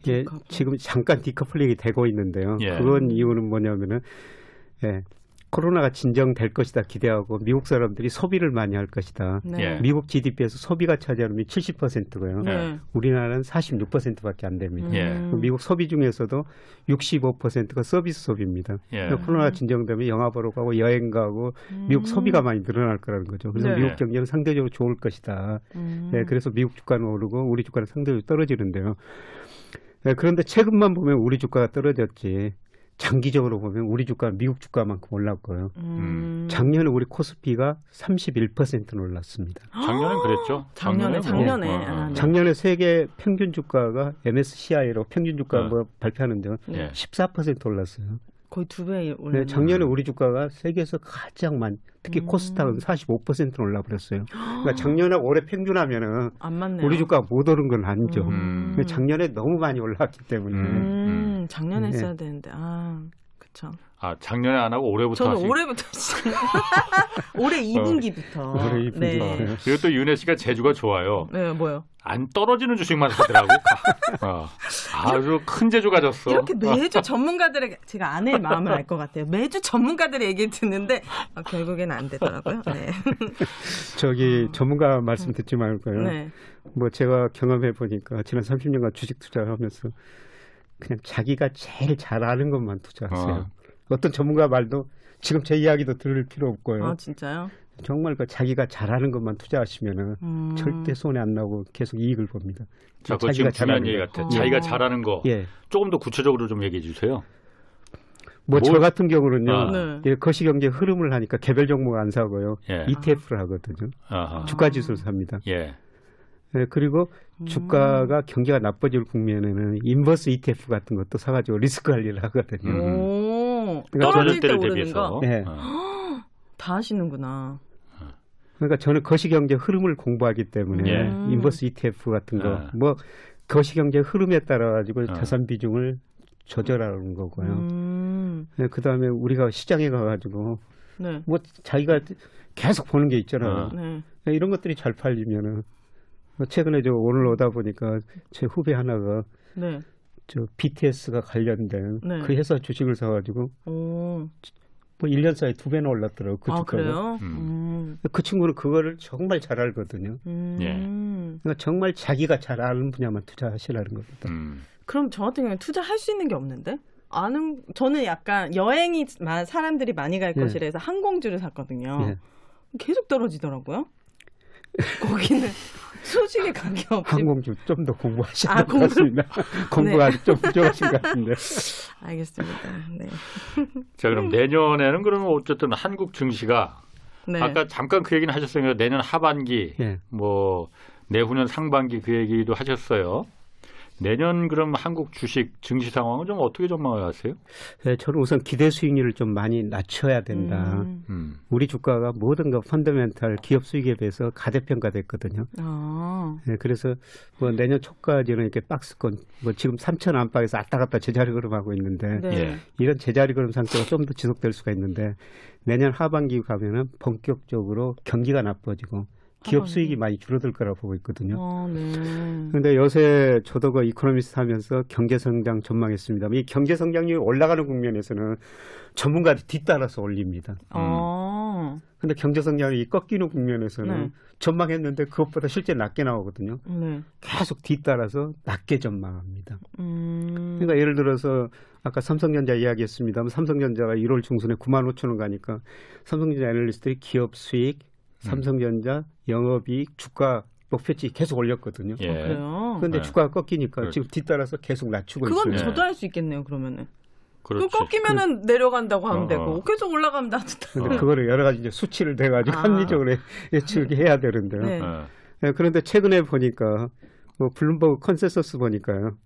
예, 디커플. 지금 잠깐 디커플링이 되고 있는데요. 예. 그건 이유는 뭐냐면은 예, 코로나가 진정될 것이다 기대하고 미국 사람들이 소비를 많이 할 것이다. 네. 예. 미국 GDP에서 소비가 차지하는 70%고요. 네. 우리나라는 46%밖에 안 됩니다. 예. 음. 미국 소비 중에서도 65%가 서비스 소비입니다. 예. 그러니까 코로나 진정되면 영화 보러 가고 여행 가고 미국 음. 소비가 많이 늘어날 거라는 거죠. 그래서 네. 미국 경제는 상대적으로 좋을 것이다. 음. 네, 그래서 미국 주가는 오르고 우리 주가는 상대적으로 떨어지는데요. 네, 그런데 최근만 보면 우리 주가가 떨어졌지. 장기적으로 보면 우리 주가 미국 주가만큼 올랐고요. 음. 작년에 우리 코스피가 31%는 올랐습니다. 작년엔 그랬죠. 작년에, 뭐, 작년에. 어, 어. 아, 네. 작년에 세계 평균 주가가 MSCI로 평균 주가 어. 뭐 발표하는데요. 예. 14% 올랐어요. 거의 두 배 올랐네. 네, 작년에 우리 주가가 세계에서 가장 많, 특히 음. 코스닥은 45%는 올라 버렸어요. 그러니까 작년에 올해 평균하면은 안 맞네요. 우리 주가가 못 오른 건 아니죠. 음. 작년에 너무 많이 올랐기 때문에 음, 작년에 네. 했어야 되는데. 아, 그쵸. 아 작년에 안 하고 올해부터 저는 하시. 올해부터 <laughs> 올해 2분기부터. 올해 2분기부터. 네. 그리고 또 윤혜 씨가 재주가 좋아요. 네, 뭐요? 안 떨어지는 주식만 사더라고. 어. 아주 큰 재주 가졌어. 이렇게 매주 전문가들의 제가 아내의 마음을 알 것 같아요. 매주 전문가들의 얘기를 듣는데 아, 결국에는 안 되더라고요. 네. <laughs> 저기 전문가 말씀 듣지 말고요. 네. 뭐 제가 경험해 보니까 지난 30년간 주식 투자를 하면서 그냥 자기가 제일 잘 아는 것만 투자하세요. 어. 어. 떤 전문가 말도 지금 제 이야기도 들을 필요 없고요. 아, 진짜요? 정말 그 자기가 잘하는 것만 투자하시면은 음. 절대 손해 안 나고 계속 이익을 봅니다. 자, 그거 지금 중요한 잘하는 얘기 거. 같아. 어. 자기가 잘하는 거 예. 조금 더 구체적으로 좀 얘기해 주세요. 뭐저 뭐- 같은 경우는요. 아. 네. 예, 거시경제 흐름을 하니까 개별 종목 안 사고요. 예. ETF를 하거든요. 아하. 주가 지수를 삽니다. 예. 예, 그리고 음. 주가가 경기가 나빠질 국면에는 inverse ETF 같은 것도 사가지고 리스크 관리를 하거든요. 음. 오. 그러니까 떨어질 때 오르는 대비해서. 거. 예. 어. <gasps> 다 하시는구나. 그러니까 저는 거시경제 흐름을 공부하기 때문에 예. inverse ETF 같은 거 아. 뭐 거시경제 흐름에 따라 가지고 아. 자산 비중을 조절하는 거고요. 음, 그 다음에 우리가 시장에 가가지고 네. 뭐 자기가 계속 보는 게 있잖아요. 아. 네. 이런 것들이 잘 팔리면은 뭐 최근에 저 오늘 오다 보니까 제 후배 하나가 네. 저 BTS가 관련된 네. 그 회사 주식을 사가지고 오. 뭐 1년 사이에 두 배나 올랐더라고요. 그 아, 주가가. 그래요? 음. 음. 그 친구는 그거를 정말 잘 알거든요. 음. 예. 그러니까 정말 자기가 잘 아는 분야만 투자하시라는 겁니다. 음. 그럼 저 같은 경우는 투자할 수 있는 게 없는데? 아는 저는 약간 여행이 마- 사람들이 많이 갈 예. 것이라 해서 항공주를 샀거든요. 예. 계속 떨어지더라고요. 거기는 <laughs> 수식의 관계 없이 항공주 좀 더 공부하셔야 아, 될것 공부- 같습니다. 공부가 네. 아직 좀 부족하신 것 같은데. <laughs> 알겠습니다. 네. <laughs> 자, 그럼 내년에는 그러면 어쨌든 한국 증시가 네. 아까 잠깐 그 얘기는 하셨어요. 내년 하반기, 예. 뭐 내후년 상반기 그 얘기도 하셨어요. 내년 그럼 한국 주식 증시 상황은 좀 어떻게 전망을 하세요? 예, 저는 우선 기대 수익률을 좀 많이 낮춰야 된다. 음. 음. 우리 주가가 모든 것 fundamental 기업 수익에 비해서 과대평가됐거든요. 아. 예, 그래서 뭐 내년 초까지는 이렇게 박스권 뭐 지금 3천 안팎에서 왔다 갔다 제자리 걸음하고 있는데 네. 예. 이런 제자리 걸음 상태가 좀 더 지속될 수가 있는데 내년 하반기 가면은 본격적으로 경기가 나빠지고 기업. 수익이 많이 줄어들 거라고 보고 있거든요. 어, 네. 그런데 요새 저도 그 이코노미스트 하면서 경제 성장 전망했습니다. 이 경제 성장률이 올라가는 국면에서는 전문가들이 뒤따라서 올립니다. 어. 근데 경제 성장이 꺾이는 국면에서는 네. 전망했는데 그것보다 실제 낮게 나오거든요. 네. 계속 뒤따라서 낮게 전망합니다. 음. 그러니까 예를 들어서 아까 삼성전자 이야기했습니다만 삼성전자가 1월 중순에 9만 5천 원 가니까 삼성전자 애널리스트들이 기업 수익, 삼성전자 영업이익, 주가 목표치 계속 올렸거든요. 예. 어, 그래요. 그런데 네. 주가가 꺾이니까 그렇죠. 지금 뒤따라서 계속 낮추고 그건 있어요. 저도 할 수 있겠네요. 그러면은. 그렇지. 그 꺾이면은 내려간다고 하면 어, 되고 어. 계속 올라가면 놔둔다. 근데 그거를 여러 가지 이제 수치를 대가지고 아. 합리적으로 <laughs> 예측을 해야 되는데요. 네. 어. 예, 그런데 최근에 보니까 뭐 블룸버그 컨센서스 보니까요.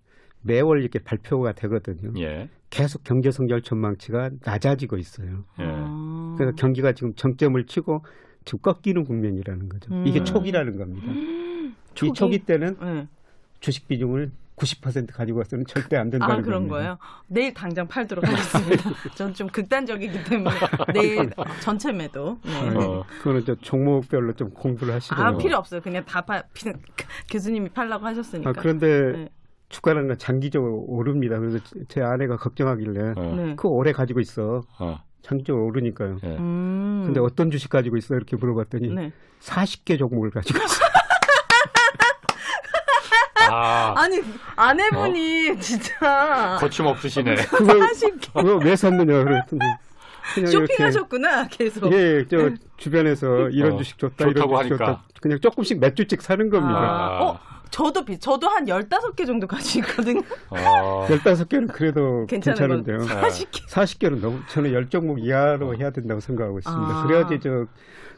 매월 이렇게 발표가 되거든요. 예. 계속 경제 성장 전망치가 낮아지고 있어요. 예. 아. 그래서 경기가 지금 정점을 치고 지금 꺾이는 국면이라는 거죠. 음. 이게 초기라는 겁니다. <gasps> 이 초기 때는 네. 주식 비중을 90% 가지고 가서는 절대 안 된다는 아 그런 겁니다. 거예요? 내일 당장 팔도록 하겠습니다. <laughs> 전 좀 극단적이기 때문에 <laughs> 내일 전체 매도. 네. 어. 그거는 저 종목별로 좀 공부를 하시고. 아 필요 없어요. 그냥 다 파. 피- 교수님이 팔라고 하셨으니까. 아, 그런데 네. 주가라는 건 장기적으로 오릅니다. 그래서 제 아내가 걱정하길래 어. 네. 그거 오래 가지고 있어. 어. 장기적으로 오르니까요. 예. 음. 근데 어떤 주식 가지고 있어? 이렇게 물어봤더니 네. 40개 종목을 가지고 있어. <laughs> 아, 아니 아내분이 진짜 거침없으시네. <laughs> 그걸, 40개 그거 왜 샀느냐 그랬더니 쇼핑하셨구나 계속. 예, 저 주변에서 이런 어, 주식 좋다, 이런 좋다고 주식 하니까. 좋다. 그냥 조금씩 몇 주씩 사는 겁니다. 아, 어, 저도 비, 저도 한 15개 정도 가지고 있거든요. <laughs> 어. 15개는 그래도 괜찮은 괜찮은데요. 건 40개. 40개는 너무 저는 10종목 이하로 해야 된다고 생각하고 있습니다. 아. 그래야지 저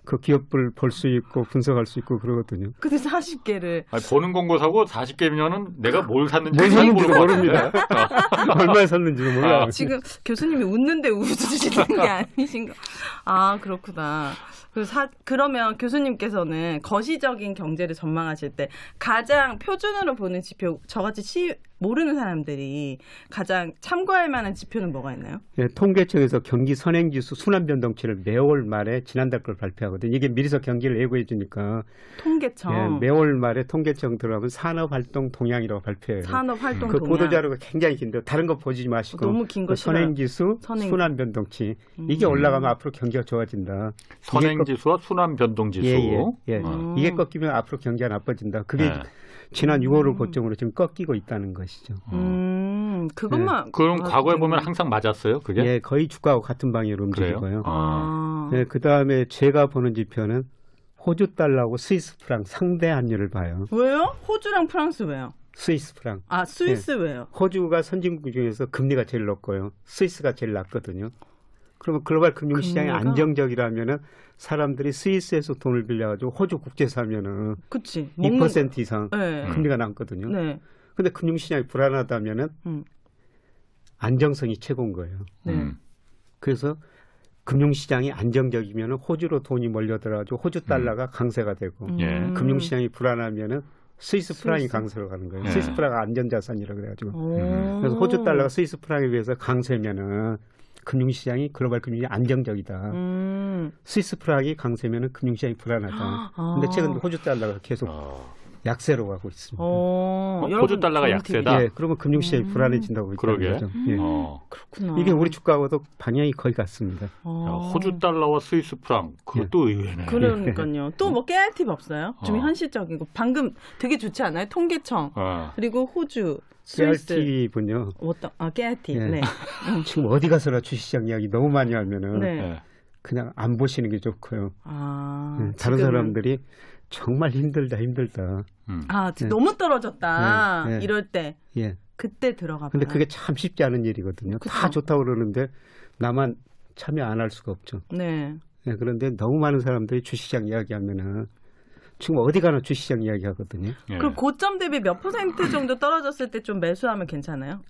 그 기업을 볼 수 있고 분석할 수 있고 그러거든요. 근데 40개를 아니, 보는 공고 사고 40개면은 내가 뭘 샀는지 뭘것 모릅니다. 같은데. <laughs> 얼마에 샀는지도 몰라요. 아, 지금 교수님이 웃는데 웃으시는 게 아니신가? 아 그렇구나. 그 사, 그러면 교수님께서는 거시적인 경제를 전망하실 때 가장 표준으로 보는 지표, 저같이 시, 모르는 사람들이 가장 참고할 만한 지표는 뭐가 있나요? 예, 통계청에서 경기 선행지수 순환 변동치를 매월 말에 지난달 걸 발표하거든요. 이게 미리서 경기를 예고해 주니까 통계청, 예, 매월 말에 통계청 들어가면 산업활동 동향이라고 발표해요. 산업활동 그 동향. 보도 자료가 굉장히 긴데 다른 거 보지 마시고 너무 긴거 그. 선행지수, 선행- 순환 변동치 이게 음. 올라가면 앞으로 경기가 좋아진다. 선행 지수와 순환 변동 지수. 예, 예, 예. 음. 이게 꺾이면 앞으로 경기가 나빠진다. 그게 예. 지난 6월을 고점으로 지금 꺾이고 있다는 것이죠. 음, 그것만. 그럼 아, 과거에 보면 항상 맞았어요, 그게? 예, 거의 주가하고 같은 방향으로? 움직이고요. 아. 아, 예, 그 다음에 제가 보는 지표는 호주 달러하고 스위스 프랑 상대 환율을 봐요. 왜요? 호주랑 프랑스 왜요? 스위스 프랑. 아, 스위스 왜요? 호주가 선진국 중에서 금리가 제일 높고요. 스위스가 제일 낮거든요. 그러면 글로벌 금융시장이 금리가? 안정적이라면은 사람들이 스위스에서 돈을 빌려가지고 호주 국제 사면은 그치. 2% 이상 네. 금리가 남거든요. 네. 근데 금융시장이 불안하다면은 음. 안정성이 최고인 거예요. 네. 음. 그래서 금융시장이 안정적이면 호주로 돈이 몰려들어가지고 호주 달러가 강세가 되고 음. 예. 금융시장이 불안하면은 스위스 프랑이 스위스. 강세로 가는 거예요. 예. 스위스 프랑가 안전자산이라 그래가지고 오. 음. 그래서 호주 달러가 스위스 프랑에 비해서 강세면은 금융시장이 글로벌 금융이 안정적이다. 음. 스위스 프랑이 강세면은 금융시장이 불안하다. <gasps> 아. 근데 최근 호주 달러가 계속 어, 약세로 가고 있습니다. 어, 어, 호주 달러가 좋은 약세다? 예, 그러면 금융시장이 음. 불안해진다고 그러게. 거죠. 예. 어. 그렇구나. 이게 우리 주가하고도 방향이 거의 같습니다. 어. 야, 호주 달러와 스위스 프랑 그것도 예. 의외네. 그러니까요. 또 뭐 깨알 팁 없어요? 좀 어. 현실적이고 방금 되게 좋지 않아요? 통계청 어. 그리고 호주, 스위스. CRT분요. 어떤 아 깨알 팁. 예. 네. <laughs> 지금 어디 가서나 주식시장 이야기 너무 많이 하면은 네. 예. 그냥 안 보시는 게 좋고요. 아 예, 다른 지금은- 사람들이 정말 힘들다 힘들다. 음. 아 네. 너무 떨어졌다 네, 네. 이럴 때 예. 그때 들어가. 근데. 그게 참 쉽지 않은 일이거든요. 다 그쵸. 좋다고 그러는데 나만 참여 안 할 수가 없죠. 네. 예, 그런데 너무 많은 사람들이 주식시장 이야기하면은 지금 어디 가나 주식시장 이야기하거든요. 예. 그럼 고점 대비 몇 퍼센트 정도 떨어졌을 때 좀 매수하면 괜찮아요?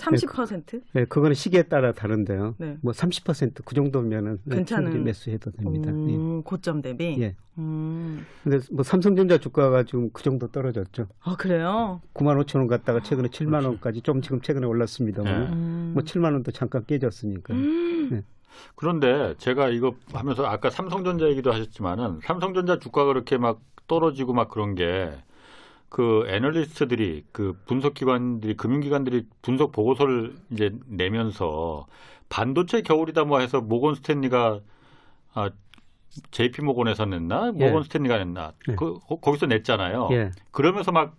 30%? 예, 그거는 시기에 따라 다른데요. 네. 뭐 30%그 정도면은 네, 괜찮은- 매수해도 됩니다. 예. 음, 고점 대비. 예. 음. 근데 뭐 삼성전자 주가가 지금 그 정도 떨어졌죠. 아 그래요? 9만 5천 원 갔다가 최근에 7만 원까지 좀 지금 최근에 올랐습니다만 네. 음. 뭐 7만 원도 잠깐 깨졌으니까. 음. 그런데 제가 이거 하면서 아까 삼성전자 얘기도 하셨지만은 삼성전자 주가가 그렇게 막 떨어지고 막 그런 게 그 애널리스트들이 그 분석기관들이 금융기관들이 분석 보고서를 이제 내면서 반도체 겨울이다 뭐 해서 모건 스탠리가 아 JP 모건에서 냈나 예. 모건 스탠리가 냈나 예. 그 거- 거기서 냈잖아요. 예. 그러면서 막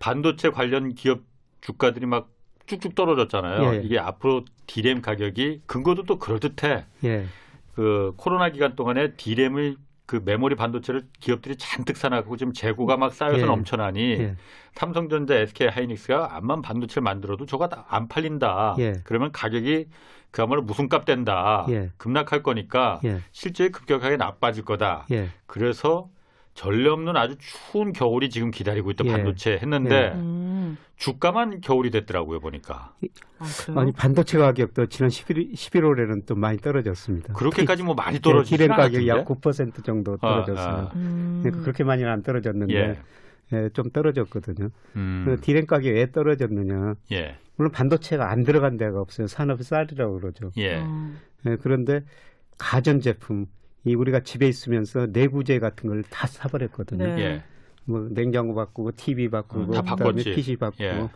반도체 관련 기업 주가들이 막 쭉쭉 떨어졌잖아요. 예. 이게 앞으로 디램 가격이 근거도 또 그럴 듯해. 예. 그 코로나 기간 동안에 디램을 그 메모리 반도체를 기업들이 잔뜩 사나고 지금 재고가 막 쌓여서 예. 넘쳐나니 예. 삼성전자, SK 하이닉스가 암만 반도체를 만들어도 저거 다안 팔린다. 예. 그러면 가격이 그야말로 무슨 값 된다. 예. 급락할 거니까 예. 실제 급격하게 나빠질 거다. 예. 그래서 전례 없는 아주 추운 겨울이 지금 기다리고 있다 예. 반도체 했는데 음. 주가만 겨울이 됐더라고요 보니까 아? 아니 반도체 가격도 지난 11, 11월에는 또 많이 떨어졌습니다. 그렇게까지 뭐 많이 예, 떨어지지 디램 가격이? 약 9% 정도 떨어졌어요. 아, 아. 음. 그러니까 그렇게 많이는 안 떨어졌는데 예. 예, 좀 떨어졌거든요. 음. 그 디램 가격이 왜 떨어졌느냐? 예. 물론 반도체가 안 들어간 데가 없어요. 산업이 쌀이라고 그러죠. 예. 음. 예, 그런데 가전 제품 이 우리가 집에 있으면서 내구재 같은 걸 다 사버렸거든요. 네. 예. 뭐 냉장고 바꾸고 TV 바꾸고 음, 다 그다음에 바꿨지. PC 바꾸고 예.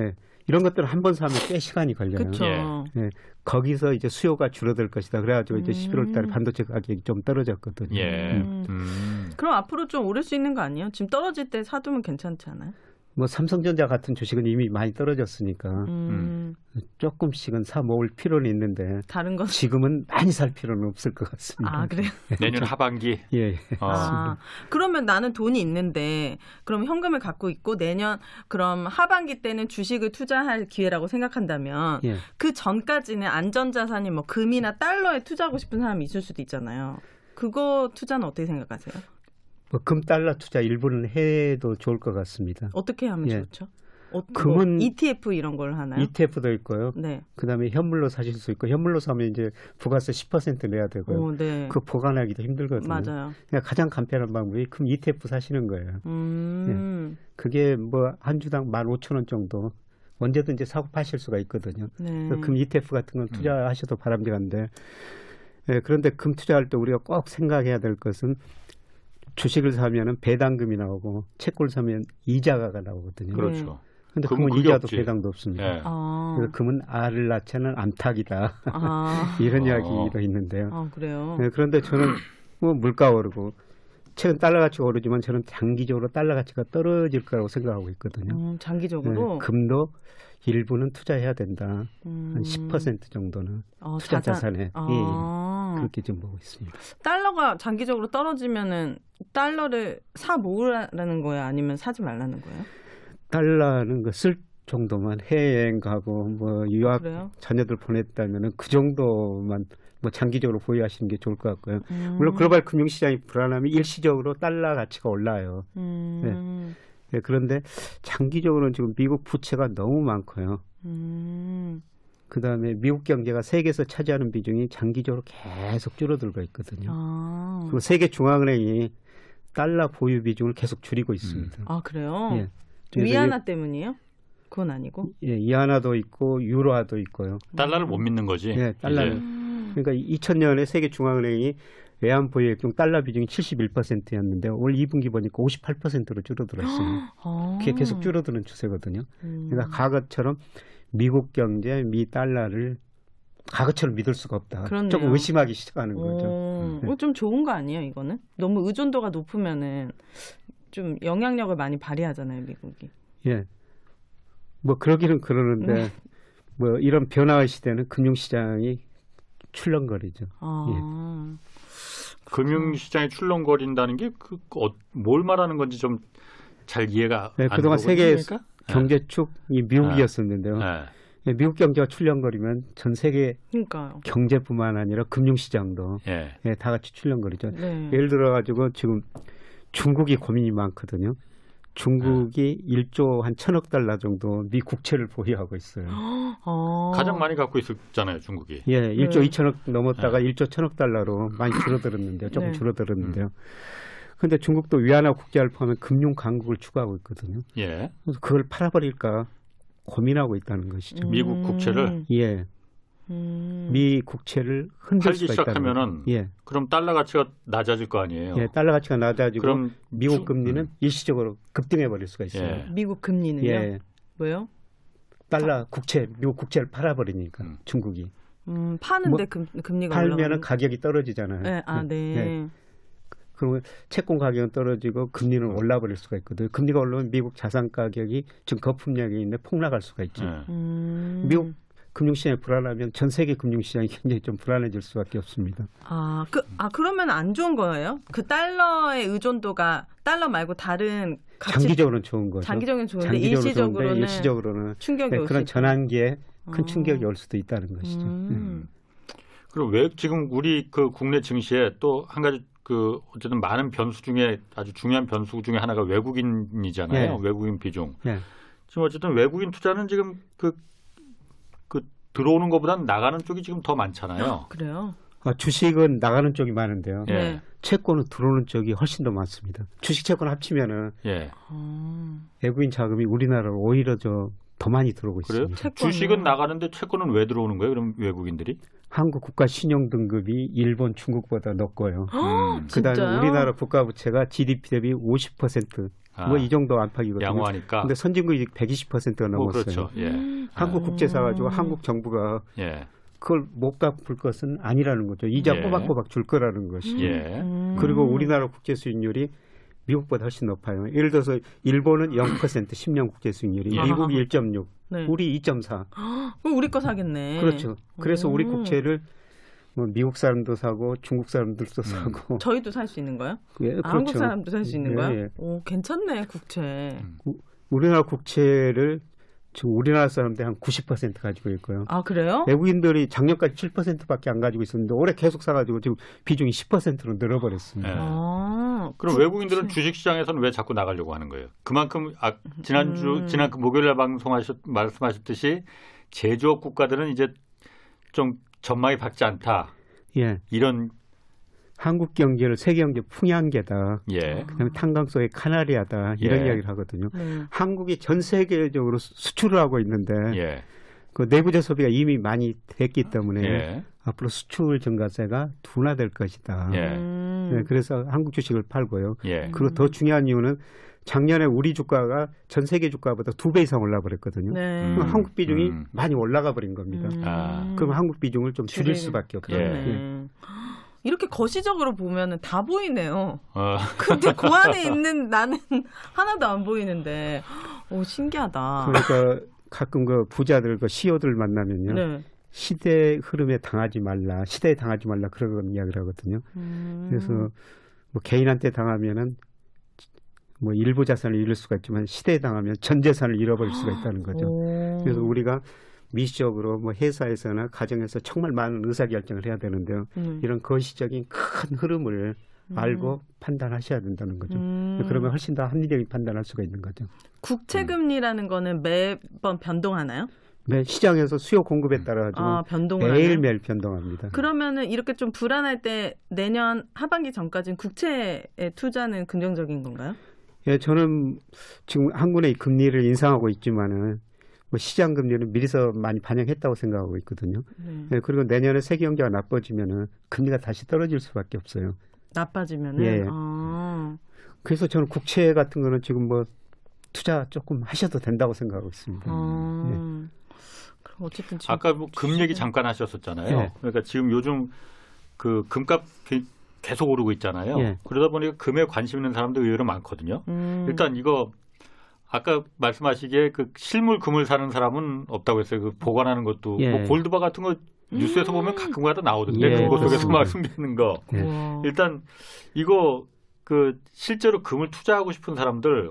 예. 이런 것들은 한번 사면 꽤 시간이 걸려요. 그렇죠. 예. 예, 거기서 이제 수요가 줄어들 것이다. 그래가지고 이제 음. 11월 달에 반도체 가격이 좀 떨어졌거든요. 예. 음. 음. 그럼 앞으로 좀 오를 수 있는 거 아니에요? 지금 떨어질 때 사두면 괜찮지 않아요? 뭐 삼성전자 같은 주식은 이미 많이 떨어졌으니까 음. 조금씩은 사 모을 필요는 있는데 다른 건 지금은 많이 살 필요는 없을 것 같습니다. 아, 그래요? <laughs> 내년 하반기. 예, 예. 어. 아, 그러면 나는 돈이 있는데, 그럼 현금을 갖고 있고, 내년, 그럼 하반기 때는 주식을 투자할 기회라고 생각한다면, 예. 그 전까지는 안전자산이 뭐 금이나 달러에 투자하고 싶은 사람이 있을 수도 있잖아요. 그거 투자는 어떻게 생각하세요? 뭐 금 달러 투자 일부는 해도 좋을 것 같습니다. 어떻게 하면 예. 좋죠? 어, 금은- 뭐 ETF 이런 걸 하나요? ETF도 있고요. 네. 그다음에 현물로 사실 수 있고 현물로 사면 이제 부가세 10% 내야 되고요. 오, 네. 그 보관하기도 힘들거든요. 맞아요. 그냥 가장 간편한 방법이 금 ETF 사시는 거예요. 음, 그게 뭐 한 주당 15,000원 정도 언제든지 사고 파실 수가 있거든요. 네. 그금 ETF 같은 건 투자하셔도 바람직한데 예, 그런데 금 투자할 때 우리가 꼭 생각해야 될 것은 주식을 사면은 배당금이 나오고 채권을 사면 이자가 나오거든요. 네. 그렇죠. 근데 금은 금은 이자도 없지. 배당도 없습니다. 예. 아, 그래서 금은 알을 낳지는 암탉이다. 아, <laughs> 이런 어. 이야기도 있는데요. 아, 그래요? 네, 그런데 저는 뭐 물가 오르고 최근 달러 가치가 오르지만 저는 장기적으로 달러 가치가 떨어질 거라고 생각하고 있거든요. 음, 네, 장기적으로 금도 일부는 투자해야 된다. 음, 한10% 정도는 어, 투자 자산- 자산에 예, 아, 예. 그렇게 좀 보고 있습니다. 달러가 장기적으로 떨어지면은 달러를 사 모으라는 거예요? 아니면 사지 말라는 거예요? 달러는 그쓸 정도만 해외여행 가고 뭐 유학 그래요? 자녀들 보냈다면은 그 정도만 뭐 장기적으로 보유하시는 게 좋을 것 같고요. 음, 물론 글로벌 금융시장이 불안하면 일시적으로 달러 가치가 올라요. 음, 예, 그런데 장기적으로는 지금 미국 부채가 너무 많고요. 음, 그 다음에 미국 경제가 세계에서 차지하는 비중이 장기적으로 계속 줄어들고 있거든요. 아, 그리고 세계 중앙은행이 달러 보유 비중을 계속 줄이고 있습니다. 아 그래요? 예. 위안화 때문이에요? 그건 아니고. 이- 예, 이하나도 있고 유로화도 있고요. 달러를 못 믿는 거지. 예, 달러를. 음. 그러니까 2000년에 세계 중앙은행이 외환 보유액 중 달러 비중이 71%였는데 올 2분기 보니까 58%로 줄어들었어요. <gasps> 아. 그게 계속 줄어드는 추세거든요. 음. 그러니까 과거처럼 미국 경제, 미 달러를 과거처럼 믿을 수가 없다. 그렇네요. 조금 의심하기 시작하는 거죠. 오, 네. 어, 좀 좋은 거 아니에요, 이거는? 너무 의존도가 높으면은 좀 영향력을 많이 발휘하잖아요, 미국이. 예. 뭐 그러기는 그러는데 네. 뭐 이런 변화의 시대는 금융시장이 출렁거리죠. 아. 금융시장이 출렁거린다는 게그뭘 말하는 건지 좀 잘 이해가 네, 안 그동안. 세계 그러니까? 경제축 이 미국이었었는데요. 네. 예, 미국 경제가 출렁거리면 전 세계 그러니까요. 경제뿐만 아니라 금융시장도 예. 예, 다 같이 출렁거리죠. 네. 예를 들어 가지고 지금 중국이 고민이 많거든요. 중국이 1조 한 천억 달러 정도 미 국채를 보유하고 있어요. 아. 가장 많이 갖고 있었잖아요, 중국이. 예, 1조 네. 2천억 넘었다가 1조 천억 달러로 많이 줄어들었는데요. 조금 네. 줄어들었는데요. 근데 중국도 위안화 국제화를 포함한 금융 강국을 추구하고 있거든요. 예. 그래서 그걸 팔아버릴까 고민하고 있다는 것이죠. 미국 국채를? 예, 음. 미 국채를 흔들 팔기 수가 시작하면은. 예, 그럼 달러 가치가 낮아질 거 아니에요. 예, 달러 가치가 낮아지고 그럼 미국 주- 금리는 음. 일시적으로 급등해 버릴 수가 있어요. 예. 미국 금리는요? 예, 왜요? 달러 국채 미국 국채를 팔아 버리니까 음. 중국이 음, 파는데 뭐, 금, 금리가 팔면은 올라가는 가격이 떨어지잖아요. 네, 아, 네. 그러면 채권 가격은 떨어지고 금리는 올라버릴 수가 있거든요. 금리가 올라오면 미국 자산 가격이 지금 거품력이 있는데 폭락할 수가 있죠. 예. 음. 미국 금융시장이 불안하면 전 세계 금융시장이 굉장히 좀 불안해질 수밖에 없습니다. 아, 그, 아, 그러면 안 좋은 거예요? 그 달러의 의존도가 달러 말고 다른 가치, 장기적으로는 좋은 거죠. 장기적으로는 좋은데 장기적으로 좋은데 일시적으로는 일시적으로는 충격이 네, 올 그런. 전환기에 큰 어. 충격이 올 수도 있다는 것이죠. 네. 음. 그리고 왜 지금 우리 그 국내 증시에 또 한 가지 그 어쨌든 많은 변수 중에 아주 중요한 변수 중에 하나가 외국인이잖아요. 네. 외국인 비중. 예. 지금 어쨌든 외국인 투자는 지금 그, 그 들어오는 것보다는 나가는 쪽이 지금 더 많잖아요. 그래요? 아, 주식은 나가는 쪽이 많은데요. 예. 네. 채권은 들어오는 쪽이 훨씬 더 많습니다. 주식 채권 합치면은 예. 아, 외국인 자금이 우리나라로 오히려 저 더 많이 들어오고 그래요? 있습니다. 채권은- 주식은 나가는데 채권은 왜 들어오는 거예요? 그럼 외국인들이? 한국 국가 신용 등급이 일본, 중국보다 높고요. 음. 그다음에 진짜요? 우리나라 국가 부채가 GDP 대비 50%, 아, 뭐이 정도 안팎이거든요. 양호하니까. 근데 선진국이 120%가 뭐 넘었어요. 그렇죠. 예. 음. 한국 국채 사 가지고 음. 한국 정부가 예. 그걸 못 갚을 것은 아니라는 거죠. 이자 예. 꼬박꼬박 줄 거라는 것이. 예. 음. 그리고 우리나라 국제 수익률이 미국보다 훨씬 높아요. 예를 들어서 일본은 0% 10년 국제 수익률이, 예. 미국이 1.6, 네. 우리 2.4. 그럼 우리 거 사겠네. 그렇죠. 그래서 우리 음. 국채를 뭐 미국 사람도 사고 중국 사람들도 사고. <laughs> 저희도 살 수 있는 거예요? 예, 아, 그렇죠. 한국 사람도 살 수 있는 예, 거예요? 예. 오, 괜찮네, 국채. 우리나라 국채를 지금 우리나라 사람들 한 90% 가지고 있고요. 아, 그래요? 외국인들이 작년까지 7%밖에 안 가지고 있었는데 올해 계속 사가지고 지금 비중이 10%로 늘어버렸습니다. 예. 아, 그럼. 외국인들은 주식시장에서는 왜 자꾸 나가려고 하는 거예요? 그만큼 아, 지난주 음. 지난 그 목요일날 방송하셨 말씀하셨듯이 제조업 국가들은 이제 좀 전망이 밝지 않다 예, 이런 한국 경제를 세계 경제 풍향계다. 예 그다음에 탄광소의 카나리아다 이런 예. 이야기를 하거든요. 네. 한국이 전 세계적으로 수- 수출을 하고 있는데 예, 그 내구재 소비가 이미 많이 됐기 때문에 예, 앞으로 수출 증가세가 둔화될 것이다. 예. 음. 네, 그래서 한국 주식을 팔고요. 예. 그리고 더 중요한 이유는 작년에 우리 주가가 전 세계 주가보다 두 배 이상 올라 버렸거든요. 네. 음. 한국 비중이 음. 많이 올라가 버린 겁니다. 음. 아. 그럼 한국 비중을 좀 줄일 수밖에 없죠. 예. 이렇게 거시적으로 보면은 다 보이네요. 어, <laughs> 근데 그 안에 있는 나는 하나도 안 보이는데, 오 신기하다. 그러니까 가끔 그 부자들, 그 CEO들 만나면요. 네. 시대 흐름에 당하지 말라, 시대에 당하지 말라 그런 이야기를 하거든요. 음. 그래서 뭐 개인한테 당하면은 뭐 일부 자산을 잃을 수가 있지만 시대에 당하면 전 재산을 잃어버릴 수가 있다는 거죠. 오. 그래서 우리가 미시적으로 뭐 회사에서나 가정에서 정말 많은 의사결정을 해야 되는데요. 음. 이런 거시적인 큰 흐름을 알고 판단하셔야 된다는 거죠. 음. 그러면 훨씬 더 합리적인 판단할 수가 있는 거죠. 국채 금리라는 거는 매번 변동하나요? 매 시장에서 수요 공급에 따라 아, 변동을 매일 하나요? 매일 변동합니다. 그러면은 이렇게 좀 불안할 때 내년 하반기 전까지는 국채에 투자는 긍정적인 건가요? 예, 저는 지금 한국의 금리를 인상하고 있지만은 뭐 시장 금리는 미리서 많이 반영했다고 생각하고 있거든요. 네. 예, 그리고 내년에 세계 경제가 나빠지면은 금리가 다시 떨어질 수밖에 없어요. 나빠지면은 예. 아, 그래서 저는 국채 같은 거는 지금 뭐 투자 조금 하셔도 된다고 생각하고 있습니다. 아. 예. 그럼 어쨌든 지금 아까 뭐 금 얘기 잠깐 하셨었잖아요. 예. 그러니까 지금 요즘 그 금값 게- 계속 오르고 있잖아요. 예. 그러다 보니까 금에 관심 있는 사람도 의외로 많거든요. 음, 일단 이거 아까 말씀하시기에 그 실물 금을 사는 사람은 없다고 했어요. 그 보관하는 것도 예. 뭐 골드바 같은 거 뉴스에서 보면 가끔가다 나오던데 예, 금고 속에서 그렇습니다. 막 숨기는 거. 예. 일단 이거 그 실제로 금을 투자하고 싶은 사람들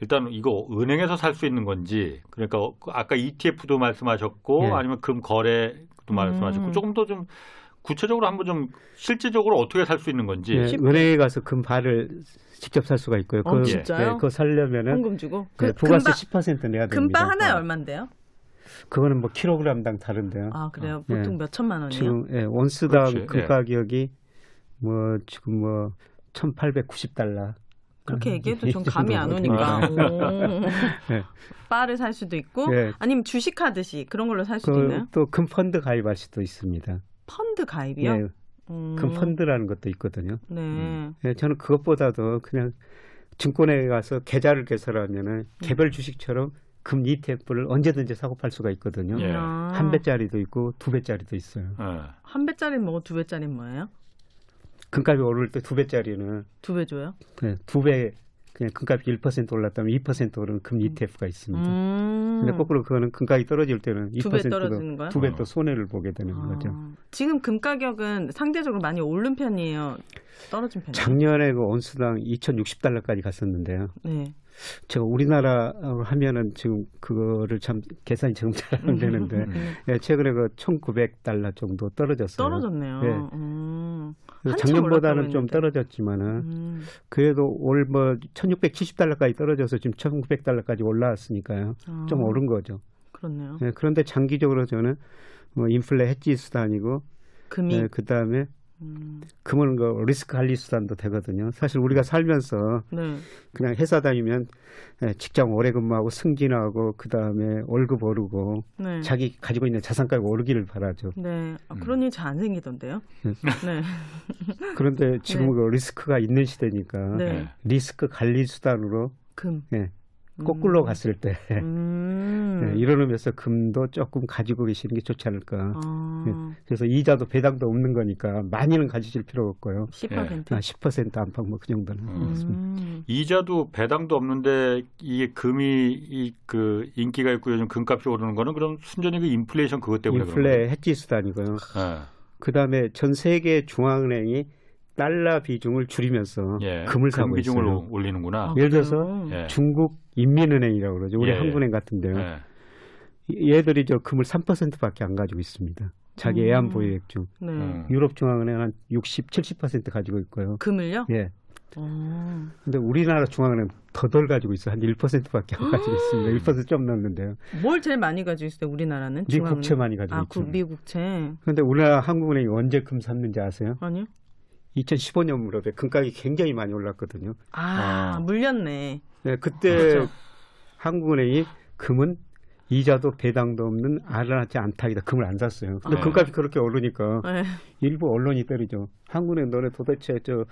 일단 이거 은행에서 살 수 있는 건지 그러니까 어, 아까 ETF도 말씀하셨고 예. 아니면 금 거래도 말씀하셨고 음. 조금 더좀 구체적으로 한번 좀 실질적으로 어떻게 살 수 있는 건지 예, 은행에 가서 금발을 직접 살 수가 있고요. 어, 그, 진짜요? 예, 그거 살려면은 현금 주고 그그 부가세 금바, 10% 내야 됩니다. 금바 하나에 얼마인데요? 그거는 뭐 킬로그램당 다른데요. 아 그래요? 예. 보통 몇 천만 원이요? 지금 예, 그렇지, 금 예. 가격이 뭐 지금 뭐 1,890달러. 그렇게 얘기해도 이좀 감이 안 오니까. <laughs> 네. 바를 살 수도 있고 예. 아니면 주식 하듯이 그런 걸로 살 수도 있나요? 그또금 펀드 가입할 수도 있습니다. 펀드 가입이요? 예, 음. 금 펀드라는 것도 있거든요. 네. 예, 저는 그것보다도 그냥 증권에 가서 계좌를 개설하면은 개별 주식처럼 금 ETF를 언제든지 사고 팔 수가 있거든요. 예. 아. 한 배짜리도 있고 두 배짜리도 있어요. 예. 한 배짜리는 뭐고 두 배짜리는 뭐예요? 금값이 오를 때 두 배짜리는 두 배 줘요? 그냥 두배 그냥 금값이 1% 올랐다면 2% 오르는 금 ETF가 있습니다. 음. 근데 거꾸로 그거는 금값이 떨어질 때는 두배 2%도 떨어지는 거야? 두배 어. 또 손해를 보게 되는 거죠. 아. 지금 금 가격은 상대적으로 많이 오른 편이에요? 떨어진 편이에요? 작년에 그 온수당 2,060달러까지 갔었는데요. 네. 제가 우리나라로 하면은 지금 그거를 참 계산이 지금 잘 안 되는데 음. 예, 최근에 그 1,900달러 정도 떨어졌어요. 떨어졌네요. 예. 음. 작년보다는 좀. 떨어졌지만은 음. 그래도 올 뭐 1,670달러까지 떨어져서 지금 1,900달러까지 올라왔으니까요. 아, 좀 오른 거죠. 그렇네요. 예, 그런데 장기적으로 저는 뭐 인플레 해지 수단이고 금이 예, 그다음에 음. 금은 그 리스크 관리 수단도 되거든요. 사실 우리가 살면서 네. 그냥 회사 다니면 예, 직장 오래 근무하고 승진하고 그 다음에 월급 오르고 네. 자기 가지고 있는 자산가가 오르기를 바라죠. 네. 아, 음. 그런 일 잘 안 생기던데요. 음. <laughs> 네. <laughs> 그런데 지금 네. 그 리스크가 있는 시대니까 네. 예. 리스크 관리 수단으로 금. 예, 거꾸로 음. 갔을 때 <laughs> 음. 예, 이런 의미에서 금도 조금 가지고 계시는 게 좋지 않을까. 아, 그래서 이자도 배당도 없는 거니까 많이는 가지실 필요 없고요. 10%. 아, 10% 안팎 뭐 그 정도는 음. 음. 이자도 배당도 없는데 이게 금이 이 그 인기가 있고 요즘 금값이 오르는 거는 그럼 순전히 그 인플레이션 그것 때문에 인플레 해지 수단이고요. 그런 거예요. 그다음에 전 세계 중앙은행이 달러 비중을 줄이면서 예. 예. 금을 금 사고 비중을 있어요. 올리는구나. 아, 예를 들어서 그래요? 예. 중국 인민은행이라고 그러죠. 우리 예, 예. 한국은행 같은데요. 예. 얘들이 저 금을 3%밖에 안 가지고 있습니다. 자기 음. 애완 보유액 중. 네. 음. 유럽 중앙은행 한 60, 70% 가지고 있고요. 금을요? 예. 어. 근데 우리나라 중앙은행 더덜 가지고 있어요. 한 1%밖에 안 가지고 있습니다. 1%좀 넘는데요. 뭘 제일 많이 가지고 있어요? 우리나라는? 미 중앙은행? 국채 많이 가지고 아, 있죠. 구, 미국채. 그런데 우리나라 한국은행이 언제 금 샀는지 아세요? 아니요. 2015년 무렵에 금값이 굉장히 많이 올랐거든요. 아, 아. 물렸네. 네, 그때 그렇죠. 한국은행이 금은 이자도 배당도 없는 아르나치 안탁이다. 금을 안 샀어요. 근데 아. 금값이 그렇게 오르니까 네. 일부 언론이 때리죠. 한국은행 너네 도대체 저